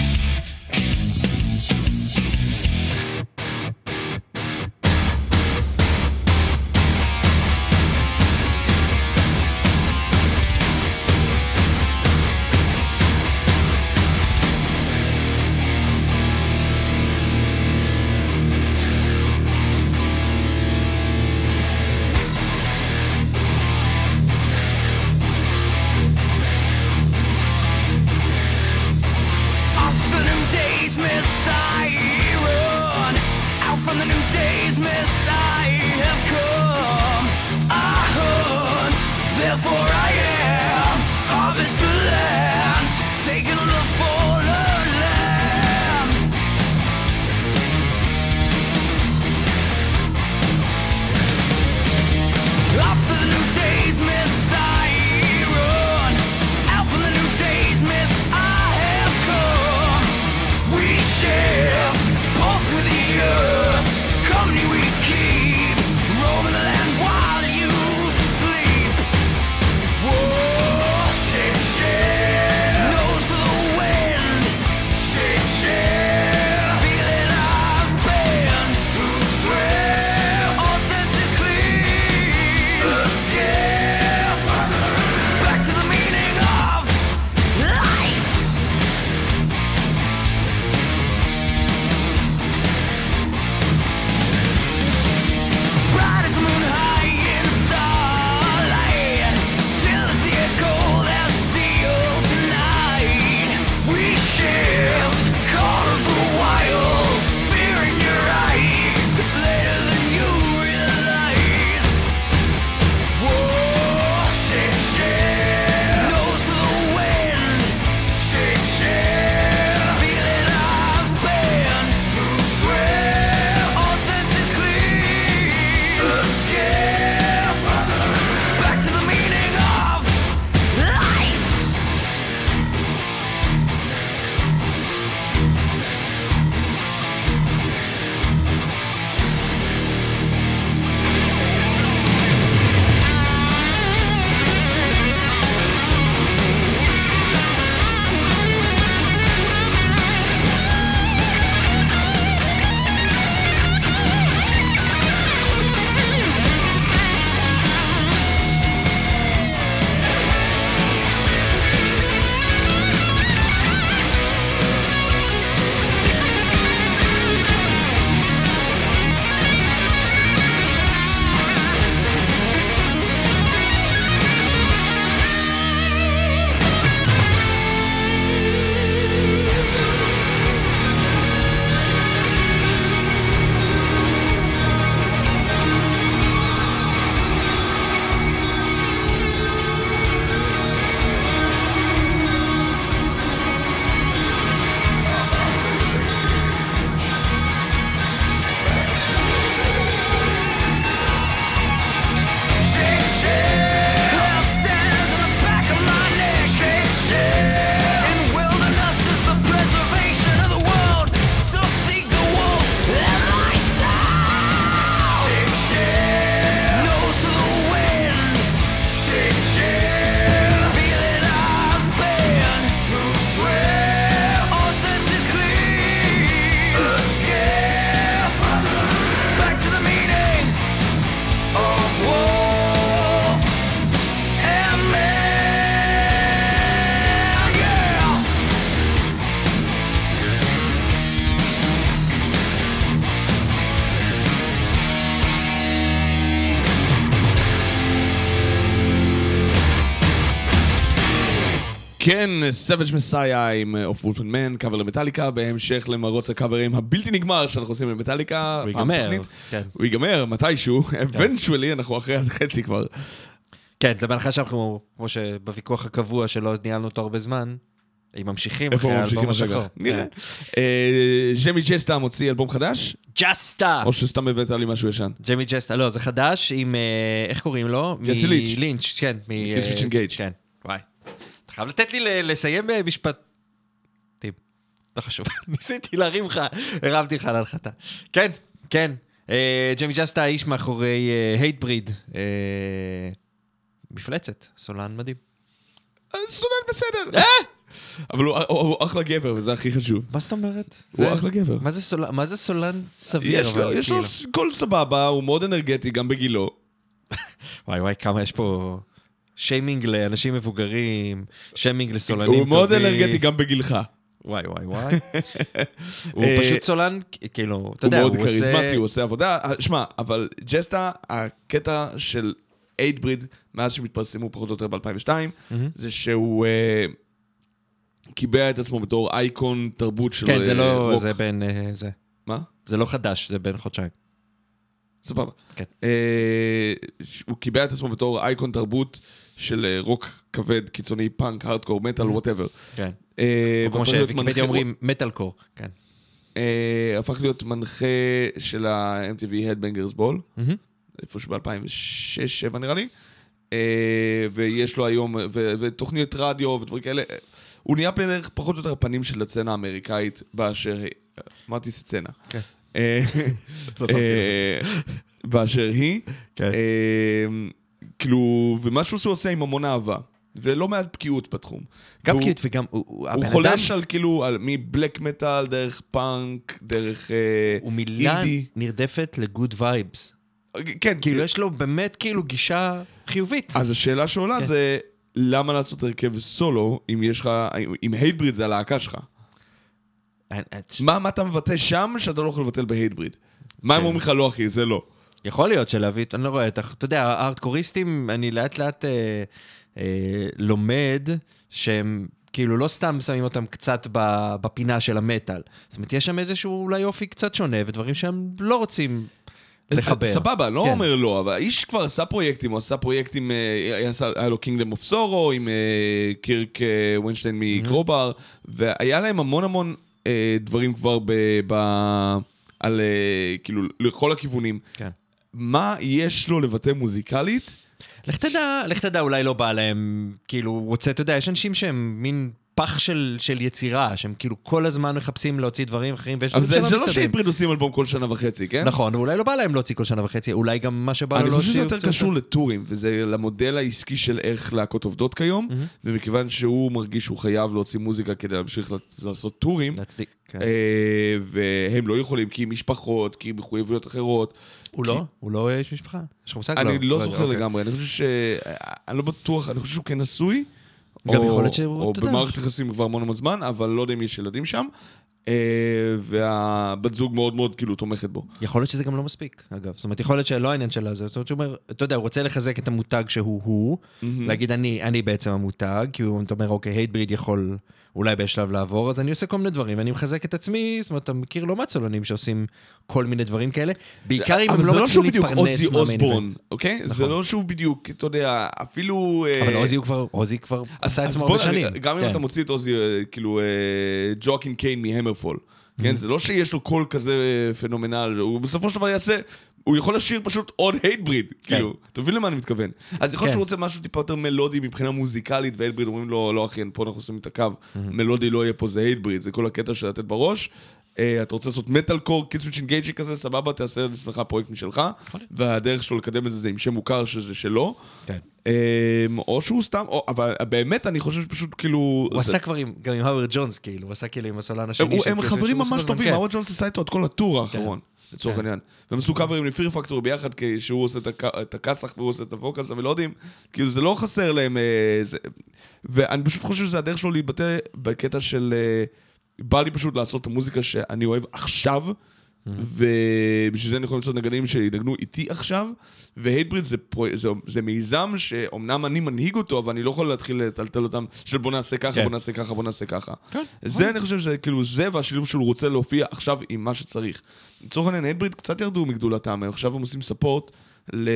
כן, Savage Messiah עם Of Wolf and Man, קאבר למטאליקה, בהמשך למרוץ הקאברים הבלתי נגמר שאנחנו עושים למטאליקה. הוא ייגמר. כן. הוא ייגמר, מתישהו, eventually, אנחנו אחרי החצי כבר. כן, זה בהנחה שאנחנו, כמו שבוויכוח הקבוע שלא ניהלנו אותו הרבה זמן, הם ממשיכים איפה ממשיכים אחר. כך? נראה. אה, ג'מי ג'סטה מוציא אלבום חדש? ג'סטה! או שסתם הבאת לי משהו ישן? ג'יימי ג'סטה, לא, זה חדש עם, אה, איך קוראים לו? ג'סי ליץ'. לינץ', כן. מ- אה, Killswitch Engage. כן, וואי. חייב לתת לי לסיים במשפט. טיפ. לא חשוב, ניסיתי להרים לך, הרמתי לך להנחתה. כן, כן. אה, ג'יימי ג'סטה האיש מאחורי Hatebreed. מפלצת, סולן מדהים. אה, סולן בסדר. אבל הוא- הוא הוא אחלה גבר, וזה הכי חשוב. מה זאת אומרת? הוא זה- אחלה גבר. מה זה סולן- מה זה סולן סביר? יש לו, יש לו כאילו? קול סבבה, הוא מאוד אנרגטי גם בגילו. וואי וואי, כמה יש פה שיימינג לאנשים מבוגרים, שיימינג לסולנים טובים. הוא מאוד אנרגטי גם בגילך. וואי וואי וואי. הוא אה, פשוט סולן, כאילו, אתה הוא יודע, מאוד הוא עושה... כריזמטי, הוא עושה עבודה. אה, שמע, אבל ג'סטה, הקטע של אייד בריד, מאז שהם התפרסמו פחות או יותר ב-2002, זה שהוא אה, קיבע את עצמו בתור אייקון תרבות של כן, זה לא, רוק. זה בין, זה. מה? זה לא חדש, זה בין חודשיים. סבבה. כן. הוא קיבע את עצמו בתור אייקון תרבות של אה, רוק כבד, קיצוני, פאנק, הארדקור, מטאל, whatever. כן. אה, או כמו שוויקיפדיה אומרים, מטאל קור. כן. אה, הפך להיות מנחה של ה-MTV Headbangers Ball, מהמם. איפשהו ב-2006-2007 נראה לי. ויש לו היום, ותוכניות רדיו ודברים כאלה. הוא נהיה בערך פחות או יותר הפנים של הצצנה האמריקאית באשר היא. אמרתי סצנה. כן. לא באשר היא. כן. אה, כאילו, ומה שהוא עושה, עם המון אהבה. ולא מעט בקיאות בתחום. גם cute וגם, הוא- הוא- הוא הבן אדם, חולש על כאילו, על מבלק מטאל, דרך פאנק, דרך אה, הוא מילה. נרדפת ל good vibes. כן, כאילו, יש לו באמת כאילו גישה חיובית. אז השאלה שעולה כן. זה, למה לעשות הרכב סולו, אם יש לך, אם הייטבריד זה הלהקה שלך? מה, מה אתה מבטא שם שאתה לא יכול לבטל בהייטבריד? מה הם כן. אומרים לך לא אחי, זה לא. יכול להיות שלהביא, אני לא רואה, אתה אתה יודע, הארדקוריסטים, אני לאט לאט אה, אה, לומד שהם כאילו לא סתם שמים אותם קצת בפינה של המטאל. זאת אומרת, יש שם איזשהו אולי אופי קצת שונה, ודברים שהם לא רוצים לחבר. סבבה, לא כן. אומר לא, אבל האיש כבר עשה פרויקטים, הוא עשה פרויקטים, אה, היה לו קינגדם אוף סורו עם קירק ווינשטיין מגרובר, והיה להם המון המון אה, דברים כבר ב... ב- על אה, כאילו, לכל הכיוונים. כן. מה יש לו לבטא מוזיקלית? לך תדע, לך תדע, אולי לא בא להם, כאילו, רוצה, אתה יודע, יש אנשים שהם מין פח של, של יצירה, שהם כאילו כל הזמן מחפשים להוציא דברים אחרים, ויש אבל זה זה לא. שהייטבריד עושים אלבום כל שנה וחצי, כן? נכון, ואולי לא בא להם להוציא כל שנה וחצי, אולי גם מה שבא לו אני להוציא... חושב שזה יותר קשור לטורים, וזה למודל העסקי של איך להקות עובדות כיום, ומכיוון שהוא מרגיש שהוא חייב להוציא מוזיקה כדי להמשיך לעשות טורים, כן. אה, והם לא יכולים, כי משפחות, כי מחויבויות אחרות. הוא לא? הוא לא איש משפחה? יש לך מושג? אני לא זוכר אוקיי. לגמרי, אני חושב ש... אני לא בטוח, אני חושב שהוא כן נשוי. גם או- יכול להיות שהוא, או. במערכת יחסים כבר המון המון זמן, אבל לא יודע אם יש ילדים שם. אה, והבת זוג מאוד מאוד כאילו תומכת בו. יכול להיות שזה גם לא מספיק, אגב. זאת אומרת, יכול להיות שלא העניין שלה, זאת אומרת שהוא אומר, אתה יודע, הוא רוצה לחזק את המותג שהוא הוא, להגיד, אני, אני בעצם המותג, כי הוא, אומר, אוקיי, הייטבריד יכול אולי בשלב לעבור, אז אני עושה כל מיני דברים, ואני מחזק את עצמי, זאת אומרת, אתה מכיר לא מעט סולנים שעושים כל מיני דברים כאלה, בעיקר אם אבל הם זה לא לא שהוא מצליחים בדיוק להתפרנס עוזי מהמיין אוסבורן, איבנט. אוקיי? זה נכון. לא שהוא בדיוק, אתה יודע, אפילו... אה, אבל עוזי הוא כבר, עוזי כבר עשה עצמו הרבה שנים. גם אם כן. אתה מוציא את עוזי, אה, כאילו, אה, Joacim Cans מ HammerFall, Mm-hmm. כן? זה לא שיש לו קול כזה אה, פנומנל, הוא בסופו של דבר יעשה... הוא יכול לשיר פשוט עוד Hatebreed, כאילו, אתה מבין למה אני מתכוון? אז יכול להיות כן. שהוא רוצה משהו טיפה יותר מלודי מבחינה מוזיקלית, ו Hatebreed אומרים לו, לא אחי, פה אנחנו עושים את הקו. מלודי לא יהיה פה, זה Hatebreed, זה כל הקטע של לתת בראש. אה, אתה רוצה לעשות מטאל קור, Killswitch Engage י כזה, סבבה, תעשה לעצמך פרויקט משלך, והדרך שלו לקדם את זה זה עם שם מוכר שזה שלו. כן. אמ, או שהוא סתם, אבל באמת אני חושב שפשוט כאילו... הוא עשה כבר גם עם האוורד ג'ונס, כאילו, הוא עשה כאילו עם הסולן השני. הם חברים ממש טובים, כן. האוורד ג'ונס עשה איתו את כל ה tour האחרון, לצורך כן. העניין. והם עשו קאברים ל Fear Factory ביחד, כשהוא עושה את הכ- את הכסח והוא עושה את ה vocals המלודיים, כאילו זה לא חסר להם... אה, ואני פשוט חושב שזה הדרך שלו להתבטא בקטע של... אה, בא לי פשוט לעשות את המוזיקה שאני אוהב עכשיו, ובשביל זה אני יכול למצוא נגנים שינגנו איתי עכשיו, ו Hatebreed זה, פרו... זה, זה מיזם שאומנם אני מנהיג אותו, אבל אני לא יכול להתחיל לטלטל אותם של בוא נעשה ככה, כן. בוא נעשה ככה, בוא נעשה ככה. זה אני חושב שכאילו זה והשילוב שהוא רוצה להופיע עכשיו עם מה שצריך. לצורך העניין, Hatebreed קצת ירדו מגדולתם, עכשיו הם עושים support ל...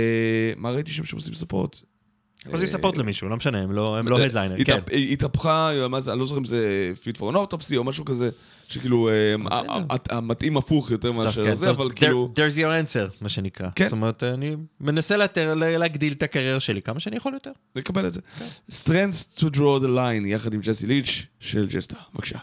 מה ראיתי שם שהם עושים support? עושים support למישהו, לא משנה, הם לא הם לא ה headliner, כן. התהפ- התהפכה, זה, אני לא זוכר אם זה Fit for an Autopsy או משהו כזה, שכאילו אה, המתאים הפוך יותר מאשר כן, זה, אבל כאילו... There's your answer, מה שנקרא. כן. זאת אומרת, אני מנסה להגדיל את הקריירה שלי כמה שאני יכול יותר. נקבל את זה. Strength to draw the line, יחד עם ג'סי ליץ' של ג'סטה. בבקשה.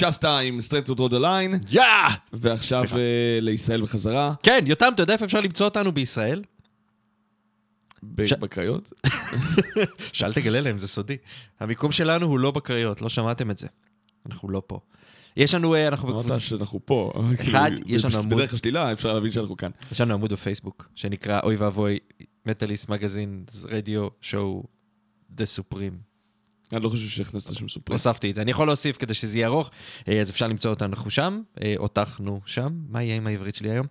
Just time, strength to the line, יא! ועכשיו אה, לישראל בחזרה, כן, יותם, אתה יודע איפה אפשר למצוא אותנו בישראל? ש- בקריות. שאל תגלה להם, זה סודי. המיקום שלנו הוא לא בקריות, לא שמעתם את זה. אנחנו לא פה. יש לנו, אה, אנחנו אמרת שאנחנו פה. אחד, כאילו, יש לנו עמוד. בדרך השלילה אפשר להבין שאנחנו כאן. יש לנו עמוד בפייסבוק, שנקרא אוי ואבוי, מטאליסט מגזין, רדיו, שואו, דה סופרים. אני לא חושב שהכנסת שם סופרים. הוספתי את זה. אני יכול להוסיף כדי שזה יהיה ארוך, אה, אז אפשר למצוא אותנו אנחנו שם, אה, אותנו שם, מה יהיה עם העברית שלי היום?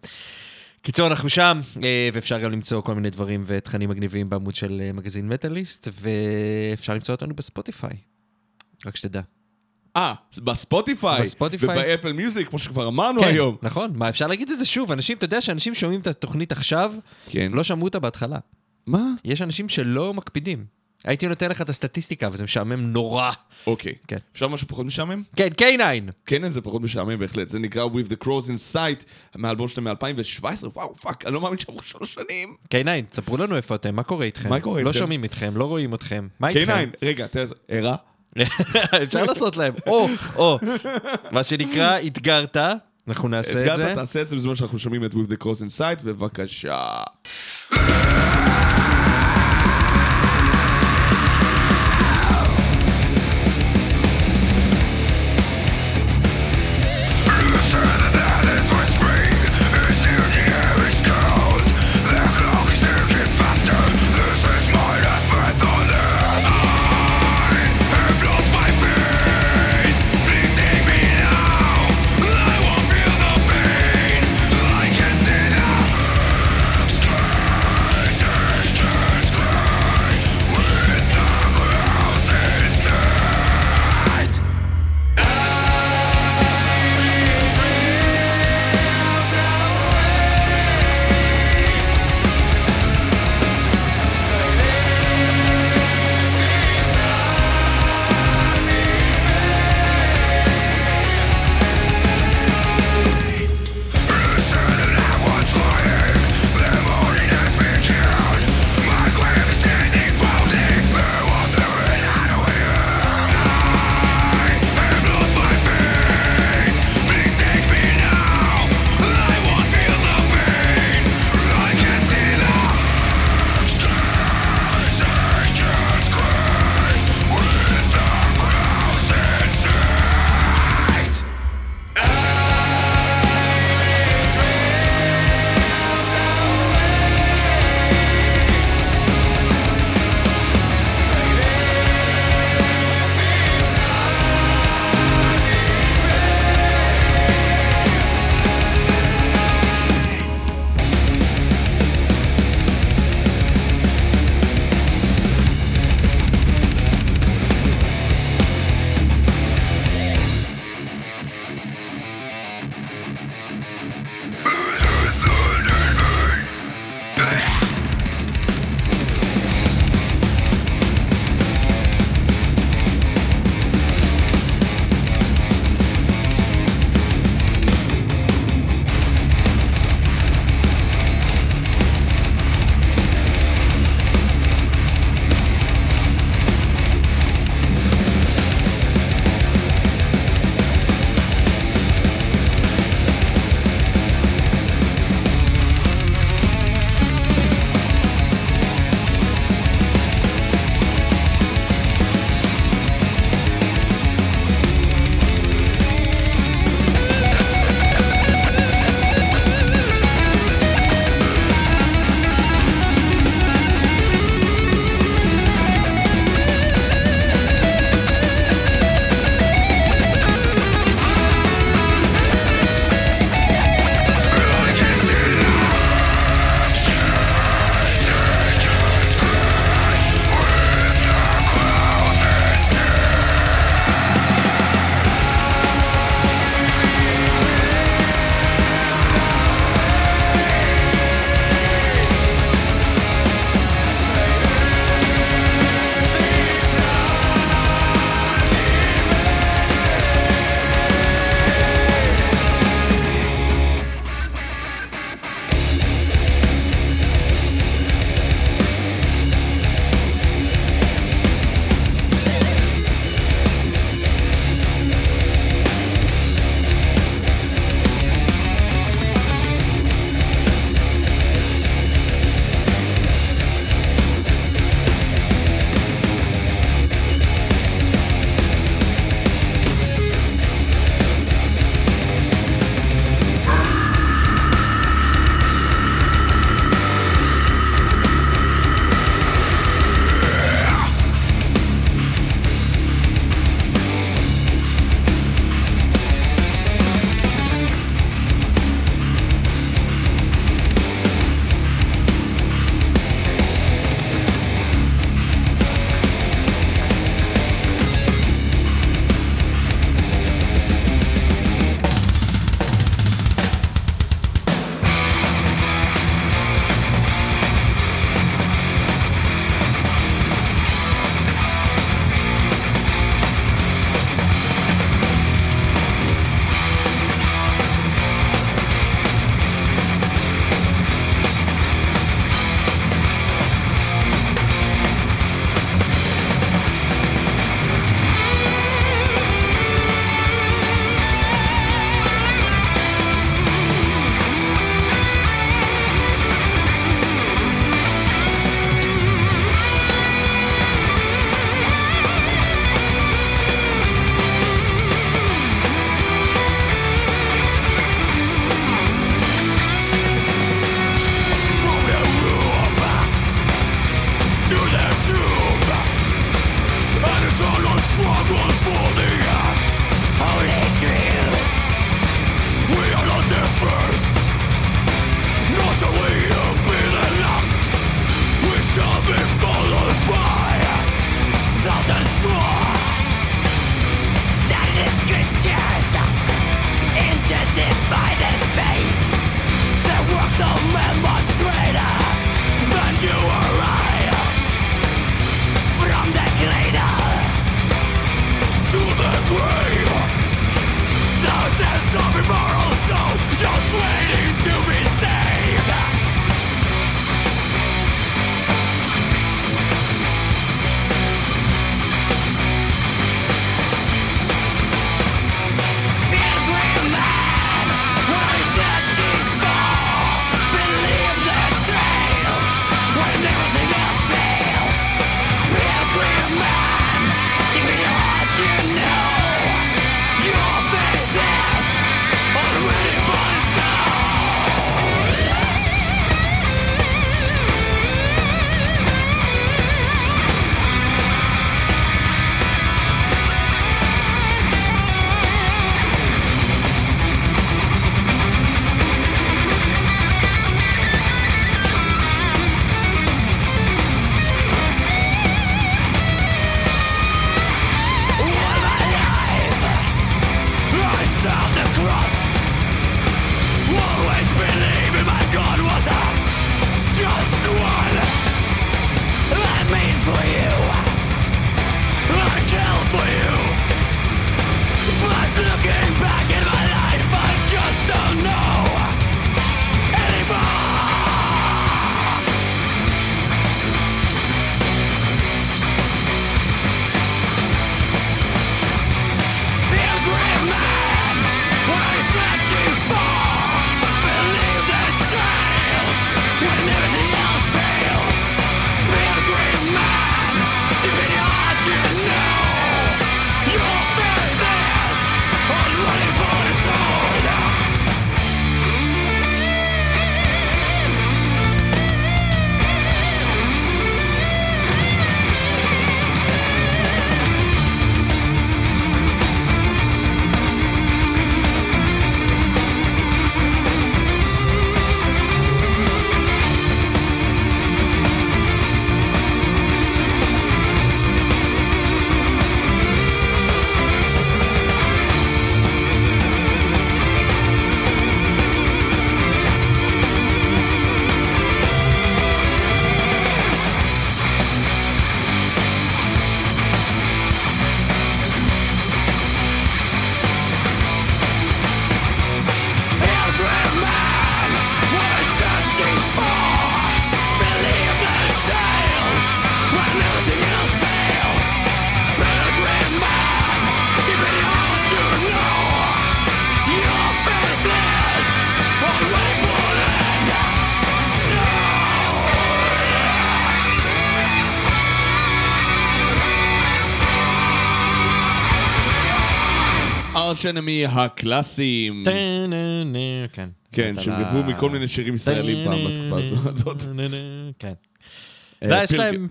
קיצור, אנחנו שם, אה, ואפשר גם למצוא כל מיני דברים ותכנים מגניבים בעמוד של מגזין מטאליסט, ואפשר למצוא אותנו בספוטיפיי. רק שתדע. אה, בספוטיפיי, בספוטיפיי. ובאפל מיוזיק, כמו שכבר אמרנו כן, היום. נכון, מה, אפשר להגיד את זה שוב, אנשים, אתה יודע שאנשים שומעים את התוכנית עכשיו, כן. לא שמעו אותה בהתחלה. מה? יש אנשים שלא מקפידים. הייתי נותן לך את הסטטיסטיקה, וזה משעמם נורא. אוקיי. כן. אפשר משהו פחות משעמם? כן, K9! כן, זה פחות משעמם בהחלט. זה נקרא With the Crows in Sight, מהאלבום שלהם מ-2017. וואו, fuck, אני לא מאמין שעברו שלוש שנים. K9, תספרו לנו איפה אתם, מה קורה איתכם? מה קורה לא איתכם? שומעים אתכם, לא רואים אתכם. מה איתכם? K9, רגע, תראה, ערה? אפשר לעשות להם, או, או. מה שנקרא, אתגרת, אנחנו נעשה את זה. אתגרת, תעשה את זה בזמן שאנחנו שומעים את With the Crows in Sight, בבקשה. ארש אנמי הקלאסיים. כן. כן, שהם גנבו מכל מיני שירים ישראלים פעם בתקופה הזאת. כן. אה, יש פילג- להם...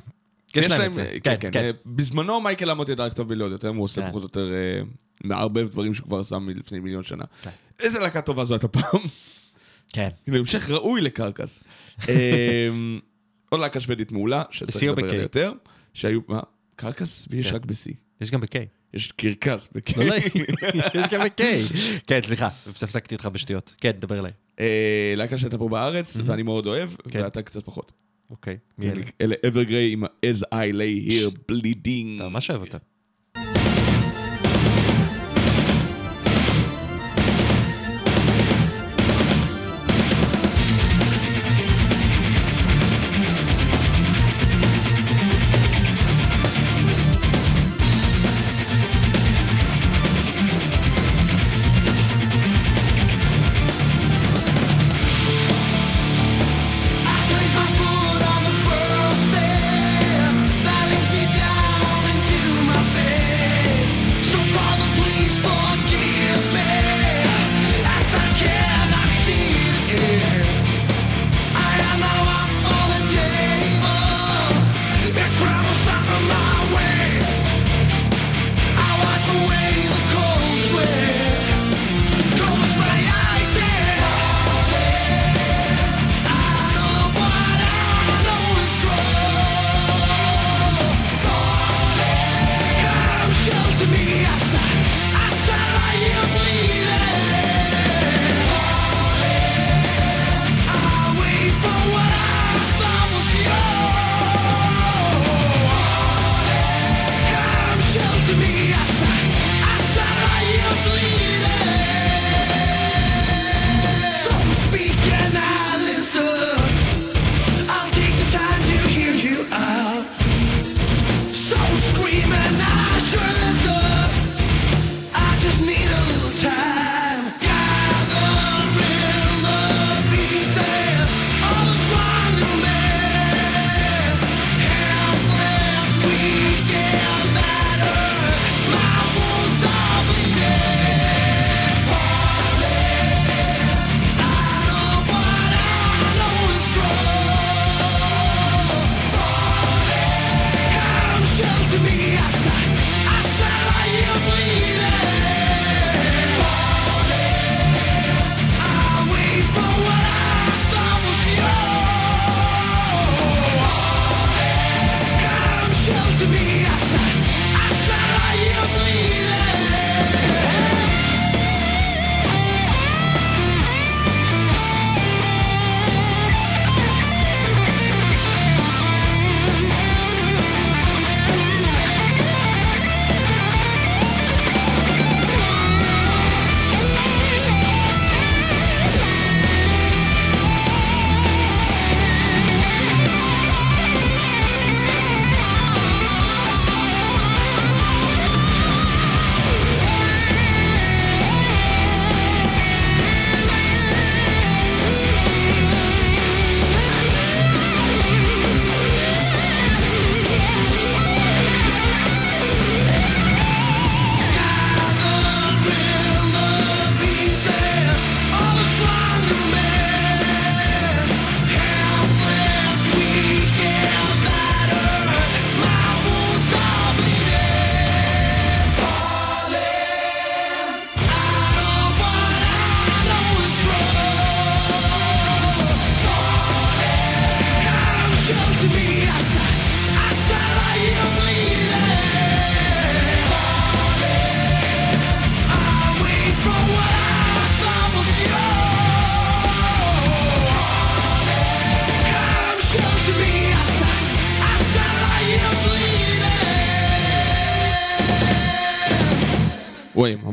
יש להם להם, את זה. כן, כן, כן. כן. אה, בזמנו מייקל אמוט ידע לכתוב מלודיות, היום הוא עושה כן. פחות או יותר אה, מערבב דברים שהוא כבר עשה מלפני מיליון שנה. איזה להקה טובה זו הייתה פעם. כן. כאילו, המשך ראוי לקרקס. אה, עוד להקה שוודית מעולה, שצריך לדבר עליה? יותר, שהיו, מה? קרקס? ויש. רק ב-C. יש גם ב-K. יש קרקס ב-K. לא, לא, יש גם ב-K. כן, סליחה, הפסקתי אותך בשטויות. כן, דבר אליי. אה, להקה שהייתה פה בארץ, ואני מאוד אוהב, כן. ואתה קצת פחות. אוקיי. מי אלה? אלה אברגריי עם ה-As I lay here bleeding. אתה ממש אוהב אותה.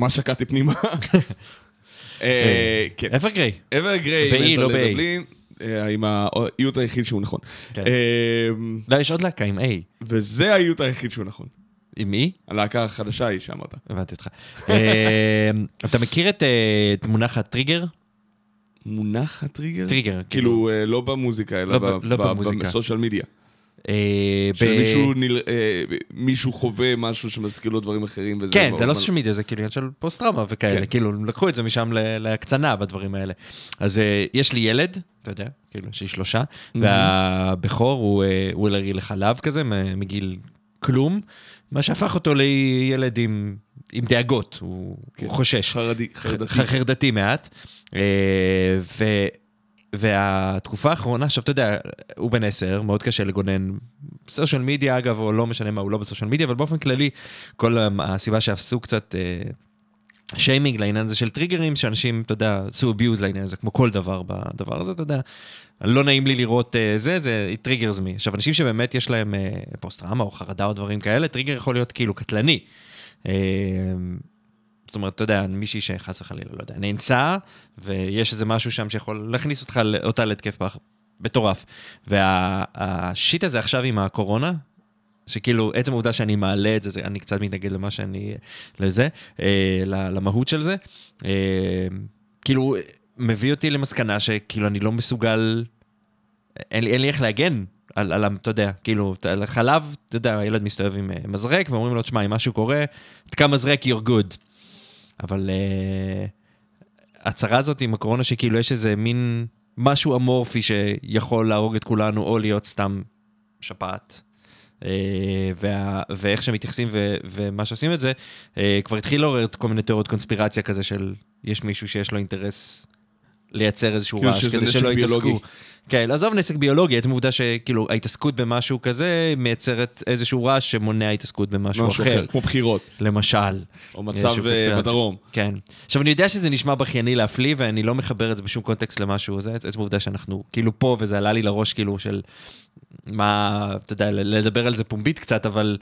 ממש שקעתי פנימה. אה, כן. אברגריי. אברגריי, ב-E, לא ב-A. אה, עם האיות היחיד שהוא נכון. כן. אה, לא, יש עוד להקה עם A. וזה האיות היחיד שהוא נכון. עם מי? הלהקה החדשה היא שאמרת. הבנתי אותך. אה, אתה מכיר את אה, מונח הטריגר? מונח הטריגר? טריגר, כאילו, אה, לא במוזיקה, אלא לא לא. בסושיאל מדיה. אה, שמישהו ניל- אה, מישהו חווה משהו שמזכיר לו דברים אחרים וזה... כן, זה לא סושיאל מדיה, זה כאילו עניין של פוסט טראומה וכאלה, כן. כאילו, הם לקחו את זה משם להקצנה בדברים האלה. אז אה, יש לי ילד, אתה יודע, כאילו, יש לי שלושה, והבכור הוא אלרגי לחלב כזה, מגיל כלום, מה שהפך אותו לילד עם עם דאגות, הוא הוא חושש. חרדי, חרדתי. חרדתי מעט. ו... והתקופה האחרונה, עכשיו אתה יודע, הוא בן עשר, מאוד קשה לגונן social media אגב, או לא משנה מה, הוא לא ב social media, אבל באופן כללי, כל הסיבה שעשו קצת אה, שיימינג לעניין הזה של טריגרים, שאנשים, אתה יודע, עשו abuse לעניין הזה, כמו כל דבר בדבר הזה, אתה יודע. לא נעים לי לראות אה, זה, זה it triggers me. עכשיו, אנשים שבאמת יש להם אה, פוסט טראומה או חרדה או דברים כאלה, טריגר יכול להיות כאילו קטלני. אה, זאת אומרת, אתה יודע, מישהי שחס וחלילה, לא יודע, נאנסה, ויש איזה משהו שם שיכול להכניס אותך, אותה להתקף פח מטורף. והשיט הזה עכשיו עם הקורונה, שכאילו, עצם העובדה שאני מעלה את זה, זה אני קצת מתנגד למה שאני, לזה, אה, למהות של זה, אה, כאילו, מביא אותי למסקנה שכאילו אני לא מסוגל, אין לי, אין לי איך להגן על, על, אתה יודע, כאילו, על החלב, אתה יודע, הילד מסתובב עם אה, מזרק, ואומרים לו, תשמע, אם משהו קורה, תקע מזרק, you're good. אבל uh, הצרה הזאת עם הקורונה, שכאילו יש איזה מין משהו אמורפי שיכול להרוג את כולנו, או להיות סתם שפעת. Uh, וה, ואיך שמתייחסים ו, ומה שעושים את זה, uh, כבר התחיל לעורר כל מיני תיאוריות קונספירציה כזה של יש מישהו שיש לו אינטרס לייצר איזשהו כאילו רעש כדי שלא יתעסקו. כן, עזוב נשק ביולוגי, עצם העובדה שכאילו ההתעסקות במשהו כזה מייצרת איזשהו רעש שמונע התעסקות במשהו משהו אחר. אחר, כמו בחירות. למשל. או מצב אה. בדרום. כן. עכשיו, אני יודע שזה נשמע בכייני להפליא, ואני לא מחבר את זה בשום קונטקסט למשהו, זה עצם העובדה שאנחנו כאילו פה, וזה עלה לי לראש כאילו של מה, אתה יודע, לדבר על זה פומבית קצת, אבל...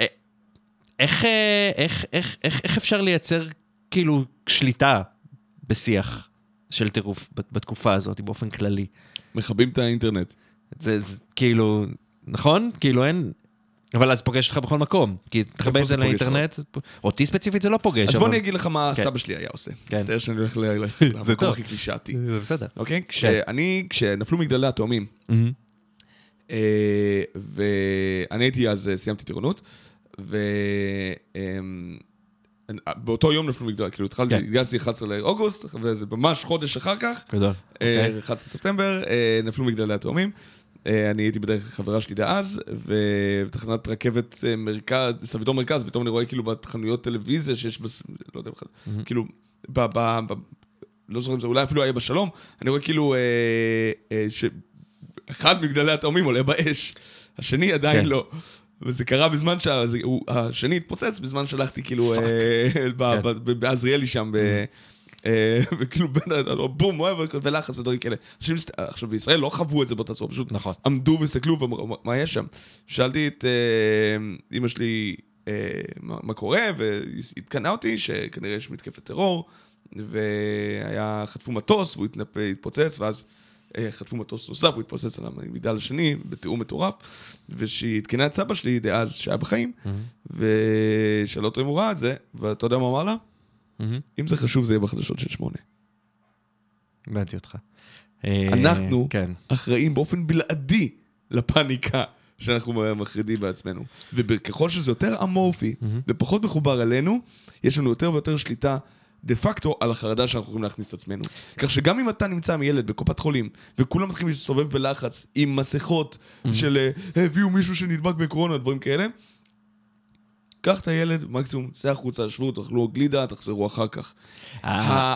אה, איך, אה, איך, איך, איך, איך אפשר לייצר כאילו שליטה בשיח של טירוף בת- בתקופה הזאת באופן כללי? מכבים את האינטרנט. זה, זה כאילו, נכון? כאילו אין, אבל אז פוגש אותך בכל מקום, כי מחבר את זה לאינטרנט, אותי ספציפית זה לא פוגש. אז בוא אני אגיד לך מה כן. סבא שלי היה עושה. כן. מצטער שאני הולך למקום. הכי קלישאתי. זה בסדר. אוקיי? כשאני, כשנפלו מגדלי התאומים. אה, ואני הייתי אז, אה, סיימתי טירונות, ובאותו יום נפלו מגדל, כאילו התחלתי, כן. התגייסתי 11 לאוגוסט, וזה ממש חודש אחר כך, גדול. אה, אוקיי. 11 ספטמבר, אה, נפלו מגדלי התאומים. אה, אני הייתי בדרך חברה שלי דאז, ובתחנת רכבת אה, מרכז, סבידור מרכז, פתאום אני רואה כאילו בחנויות טלוויזיה שיש, בס... לא יודע בכלל, כאילו, ב... ב... ב... לא זוכר אם זה אולי אפילו היה בשלום, אני רואה כאילו אה, אה, שאחד מגדלי התאומים עולה באש, השני עדיין כן. לא. וזה קרה בזמן שהשני התפוצץ, בזמן שהלכתי כאילו אה, כן. בעזריאלי שם, ב- אה, וכאילו בין, ה- בום, אוהב, ולחץ ודברים כאלה. אנשים, מסת- עכשיו בישראל לא חוו את זה באותה צורה, פשוט נכון. עמדו והסתכלו ואמרו, "מה- יש שם? שאלתי את אה, אמא שלי אה, מה קורה, והיא עדכנה אותי שכנראה יש מתקפת טרור, והיה, חטפו מטוס והוא התפוצץ, ואז אה, חטפו מטוס נוסף, הוא התפוצץ על המגדל השני, בתיאום מטורף, ושהיא עדכנה את סבא שלי דאז, שהיה בחיים, ושאלה אותו אם הוא ראה את זה, ואתה יודע מה אמר לה? אם זה חשוב זה יהיה בחדשות של שמונה. הבנתי אותך. אה, אנחנו כן. אחראים באופן בלעדי לפאניקה שאנחנו מחרידים בעצמנו. וככל שזה יותר אמורפי ופחות מחובר אלינו, יש לנו יותר ויותר שליטה דה פקטו על החרדה שאנחנו יכולים להכניס את עצמנו. כך שגם אם אתה נמצא עם ילד בקופת חולים, וכולם מתחילים להסתובב בלחץ עם מסכות של אה, הביאו מישהו שנדבק בקורונה, דברים כאלה, קח את הילד, מקסימום, צא החוצה, שבו, תאכלו גלידה, תחזרו אחר כך. אה,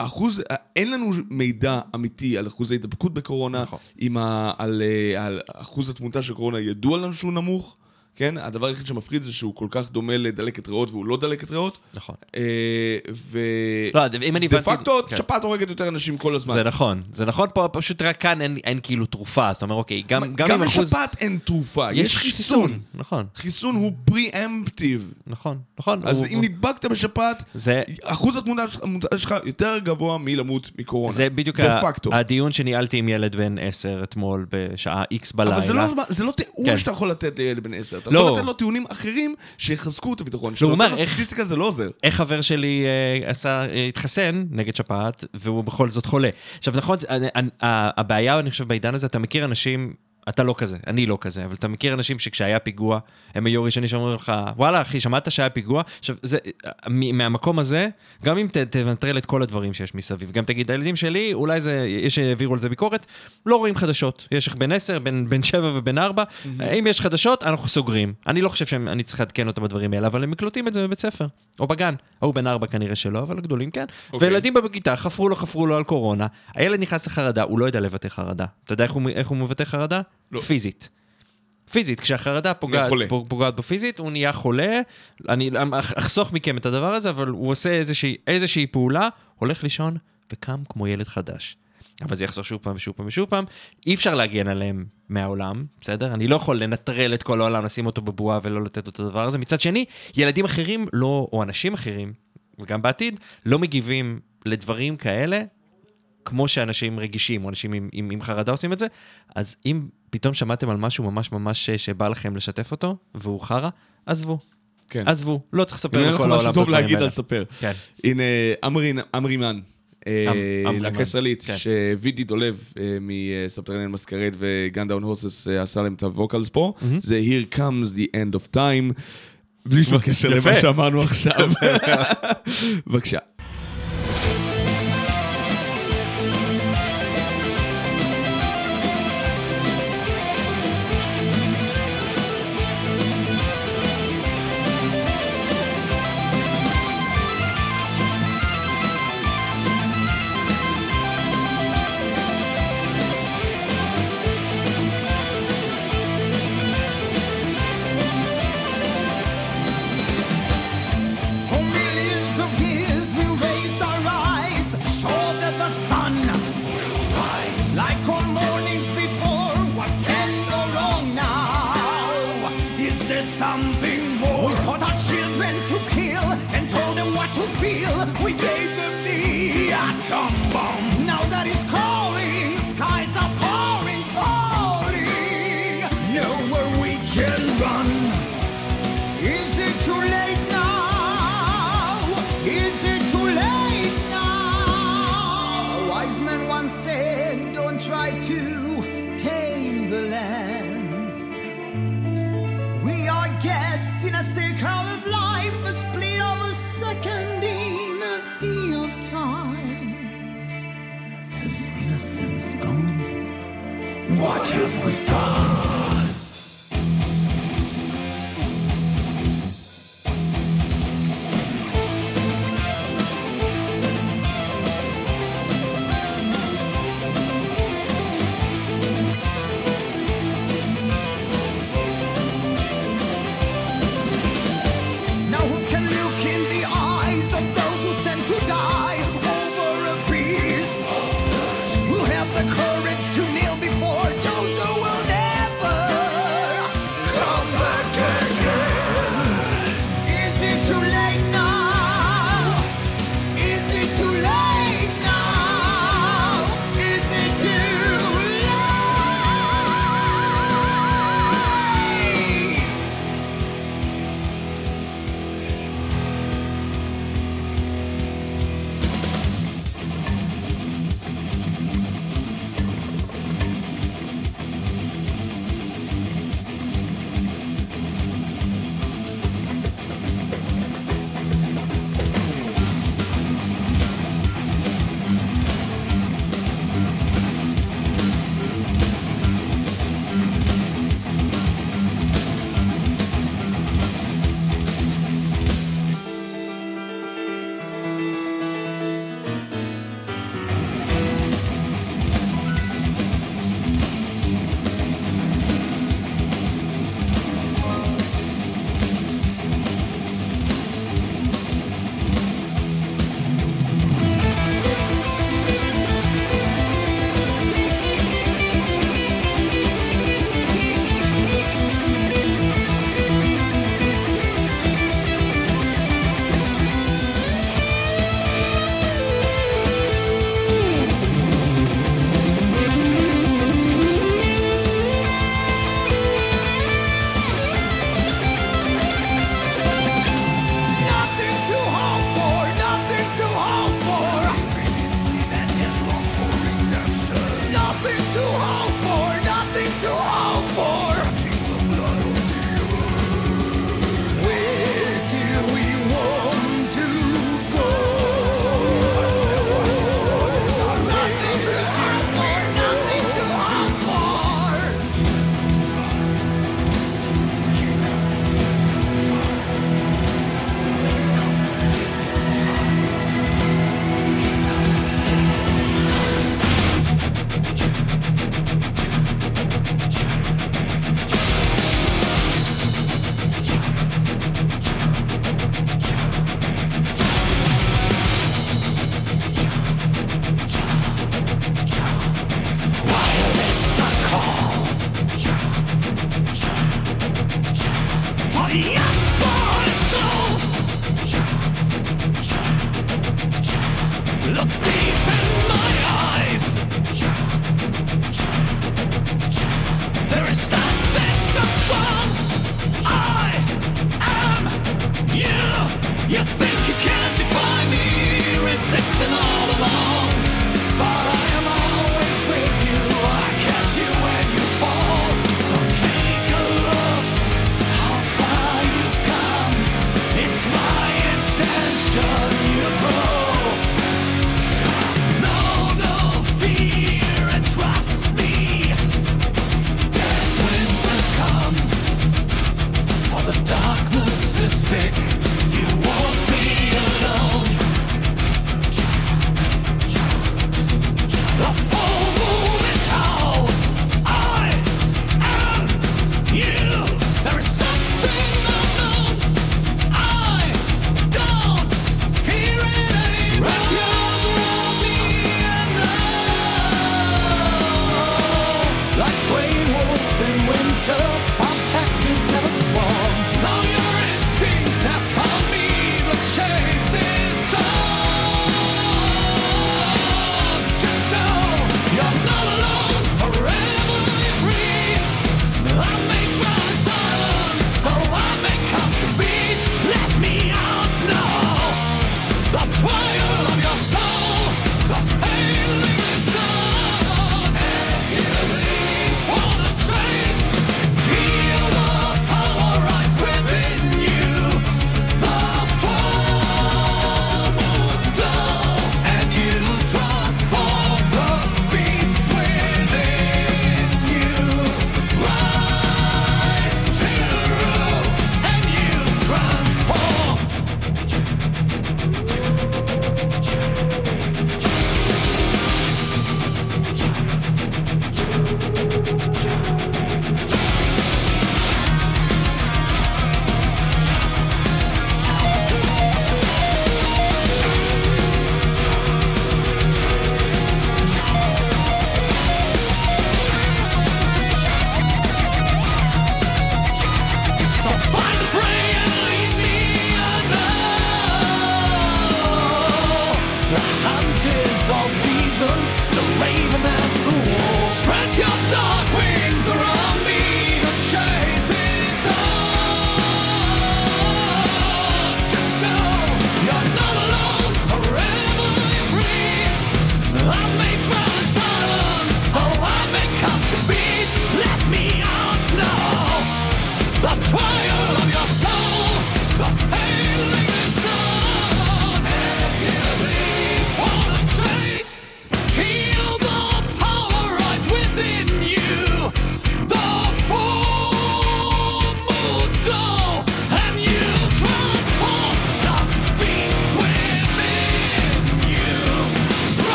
האחוז, אין לנו מידע אמיתי על אחוז ההידבקות בקורונה, נכון. ה, על, אה, על אחוז התמותה של קורונה ידוע לנו שהוא נמוך, כן? הדבר היחיד שמפחיד זה שהוא כל כך דומה לדלקת ריאות והוא לא דלקת ריאות. נכון. אה, ו... לא, אם אני דה הבנתי... פקטו, כן. שפעת הורגת יותר אנשים כל הזמן. זה נכון, זה נכון פה, פשוט רק כאן אין, אין כאילו תרופה, אז אתה אומר, אוקיי, גם, גם, גם עם אחוז... לשפעת אין תרופה, יש חיסון. נכון, חיסון הוא פרי-אמפטיב. נכון, נכון. אז הוא- אם נדבקת בשפעת, זה, אחוז התמותה שלך יותר גבוה מלמות מקורונה. זה בדיוק דה ה- פקטו. הדיון שניהלתי עם ילד בן 10 אתמול בשעה X בלילה. אבל זה לא, זה לא תיאור כן. שאתה יכול לתת לילד בן עשר. אתה לא. יכול לתת לו טיעונים אחרים שיחזקו את הביטחון. הוא אומר, כשאתה נותן לו איך- סטטיסטיקה זה לא עוזר. איך חבר שלי אה, עשה, אה, התחסן נגד שפעת, והוא בכל זאת חולה. עכשיו, נכון, הבעיה, אני חושב, בעידן הזה, אתה מכיר אנשים, אתה לא כזה, אני לא כזה, אבל אתה מכיר אנשים שכשהיה פיגוע, הם היו הראשונים שאומרים לך, וואלה, אחי, שמעת שהיה פיגוע? עכשיו, זה, מהמקום הזה, גם אם ת- תנטרל את כל הדברים שיש מסביב, גם תגיד, הילדים שלי, אולי זה, יש שהעבירו על זה ביקורת, לא רואים חדשות. יש לך בן 10, בן, בן 7 ובן 4, אם יש חדשות, אנחנו סוגרים. אני לא חושב שאני צריך לעדכן אותם בדברים האלה, אבל הם מקלוטים את זה בבית ספר, או בגן. ההוא בן 4 כנראה שלא, אבל הגדולים כן. אוקיי. וילדים בכיתה חפרו לו, חפרו לו על קורונה, הילד נכנס לחרדה, הוא לא יודע לבטא חרדה. אתה יודע איך הוא, איך הוא מבטא חרדה? לא. פיזית. פיזית, כשהחרדה פוגעת, פוגעת בו פיזית, הוא נהיה חולה. אני אח- אחסוך מכם את הדבר הזה, אבל הוא עושה איזושהי, איזושהי פעולה, הולך לישון וקם כמו ילד חדש. אבל זה יחזור שוב פעם ושוב פעם ושוב פעם. אי אפשר להגן עליהם מהעולם, בסדר? אני לא יכול לנטרל את כל העולם, לשים אותו בבועה ולא לתת לו את הדבר הזה. מצד שני, ילדים אחרים לא, או אנשים אחרים, וגם בעתיד, לא מגיבים לדברים כאלה כמו שאנשים רגישים, או אנשים עם, עם, עם חרדה עושים את זה, אז אם פתאום שמעתם על משהו ממש ממש ש- שבא לכם לשתף אותו, והוא חרא, עזבו. כן. עזבו, לא צריך לספר אין לך לכל העולם משהו את טוב הדברים להגיד, האלה. אז ספר. כן. הנה, אמרי- אמרי מן. אה, אמ- אמרי להקה מן, ישראלית, כן. שווידי דולב אה, מסבתרנן מסקרד וגן דאון הוסס אה, עשה להם את הווקלס פה, זה Here comes the end of time, בלי שום קשר למה. שאמרנו עכשיו. בבקשה.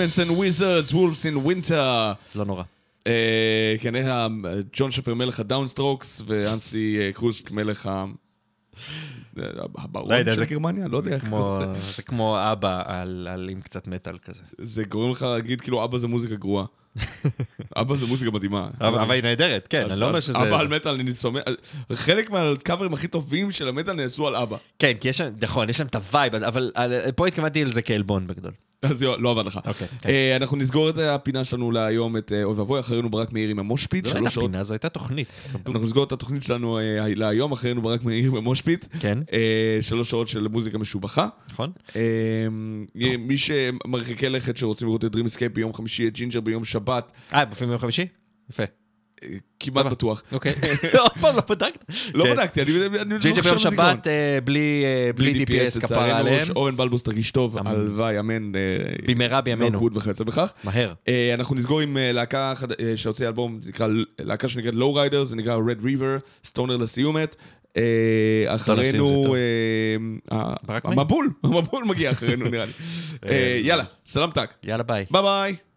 Demons and Wizards, Wolves in Winter. לא נורא. אה, כן, היה ג'ון שפר מלך ה downstrokes, ואנסי אה, קרוסק מלך ה... אה, הברון לא של גרמניה? לא יודע איך קוראים לזה. זה כמו אבא על עם קצת מטאל כזה. זה גורם לך להגיד כאילו אבא זה מוזיקה גרועה. אבא זה מוזיקה מדהימה. אבל אבל היא נהדרת, כן, אני לא אומר שזה... אבא על מטאל, אני סומך... חלק מהקאברים הכי טובים של המטאל נעשו על אבא. כן, כי יש שם, נכון, יש שם את ה vibe, אבל אה, פה התכוונתי לזה כעלבון בגדול. אז לא עבד לך. אוקיי, כן. אה, אנחנו נסגור את הפינה שלנו להיום, את אה, אוי ואבוי, אחרינו ברק מאיר עם המושפיט. שלוש הייתה. פינה, זו הייתה תוכנית. אנחנו נסגור את התוכנית שלנו אה, להיום, אחרינו ברק מאיר במושפיט. כן. אה, שלוש שעות של מוזיקה משובחה. נכון? מי שמרחיקי לכת שרוצים לראות את Dream Escape ביום חמישי, את Jinjer ביום שבת, אה, מופיעים ביום חמישי? יפה. כמעט. בטוח. אוקיי. עוד פעם לא בדקת? לא כן. בדקתי, אני לא ביום בזיכרון. שבת בלי אה, DPS כפרה עליהם. אורן בלבוס תרגיש טוב, אמן. הלוואי, אמן. אה, במהרה בימינו. לא גוד וכיוצא בכך. מהר. אה, אנחנו נסגור עם להקה אה, שהוציאה אלבום, להקה שנקראת Lowrider, זה נקרא Red River, stoner לסיומת. אחרינו. המבול, המבול מגיע אחרינו נראה לי. יאללה, סלאם טאק. יאללה ביי. ביי ביי.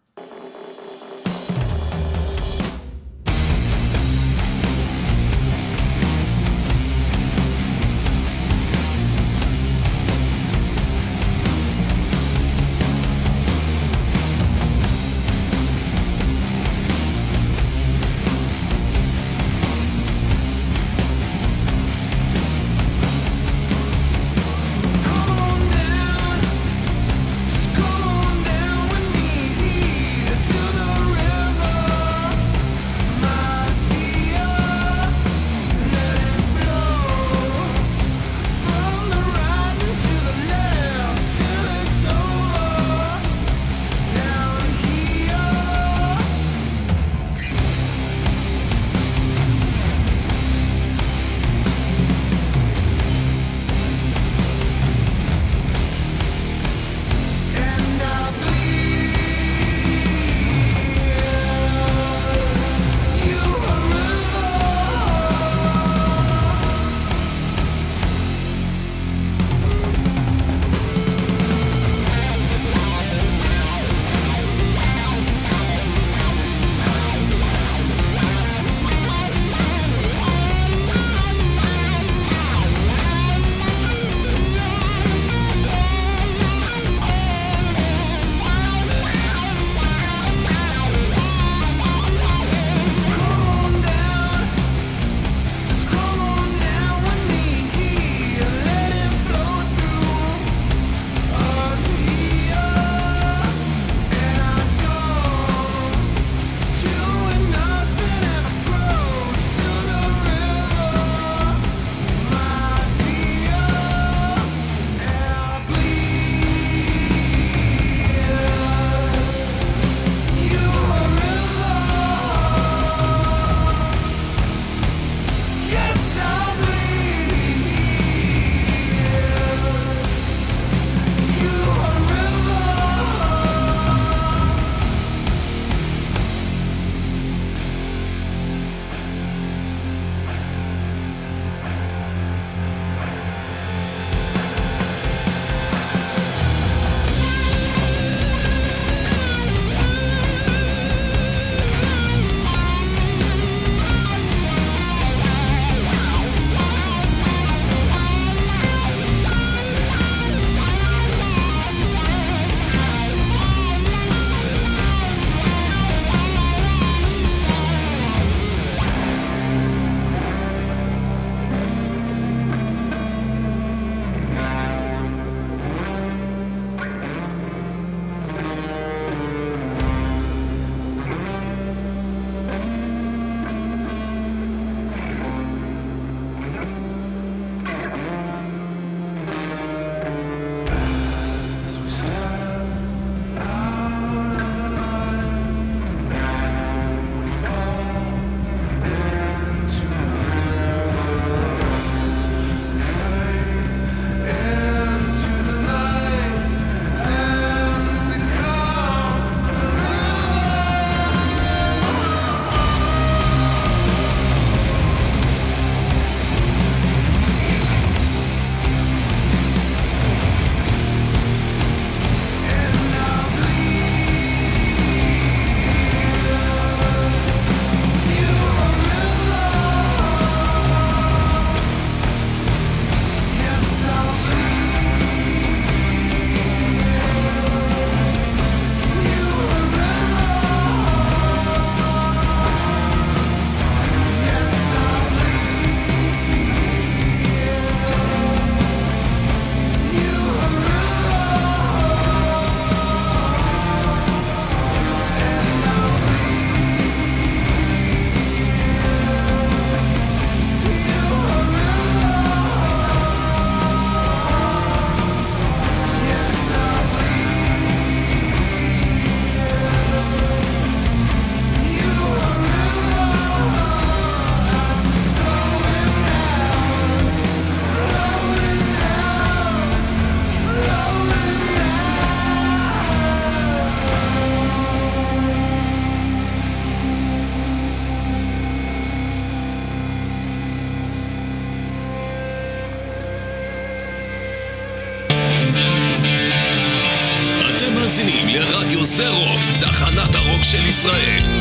ישראל.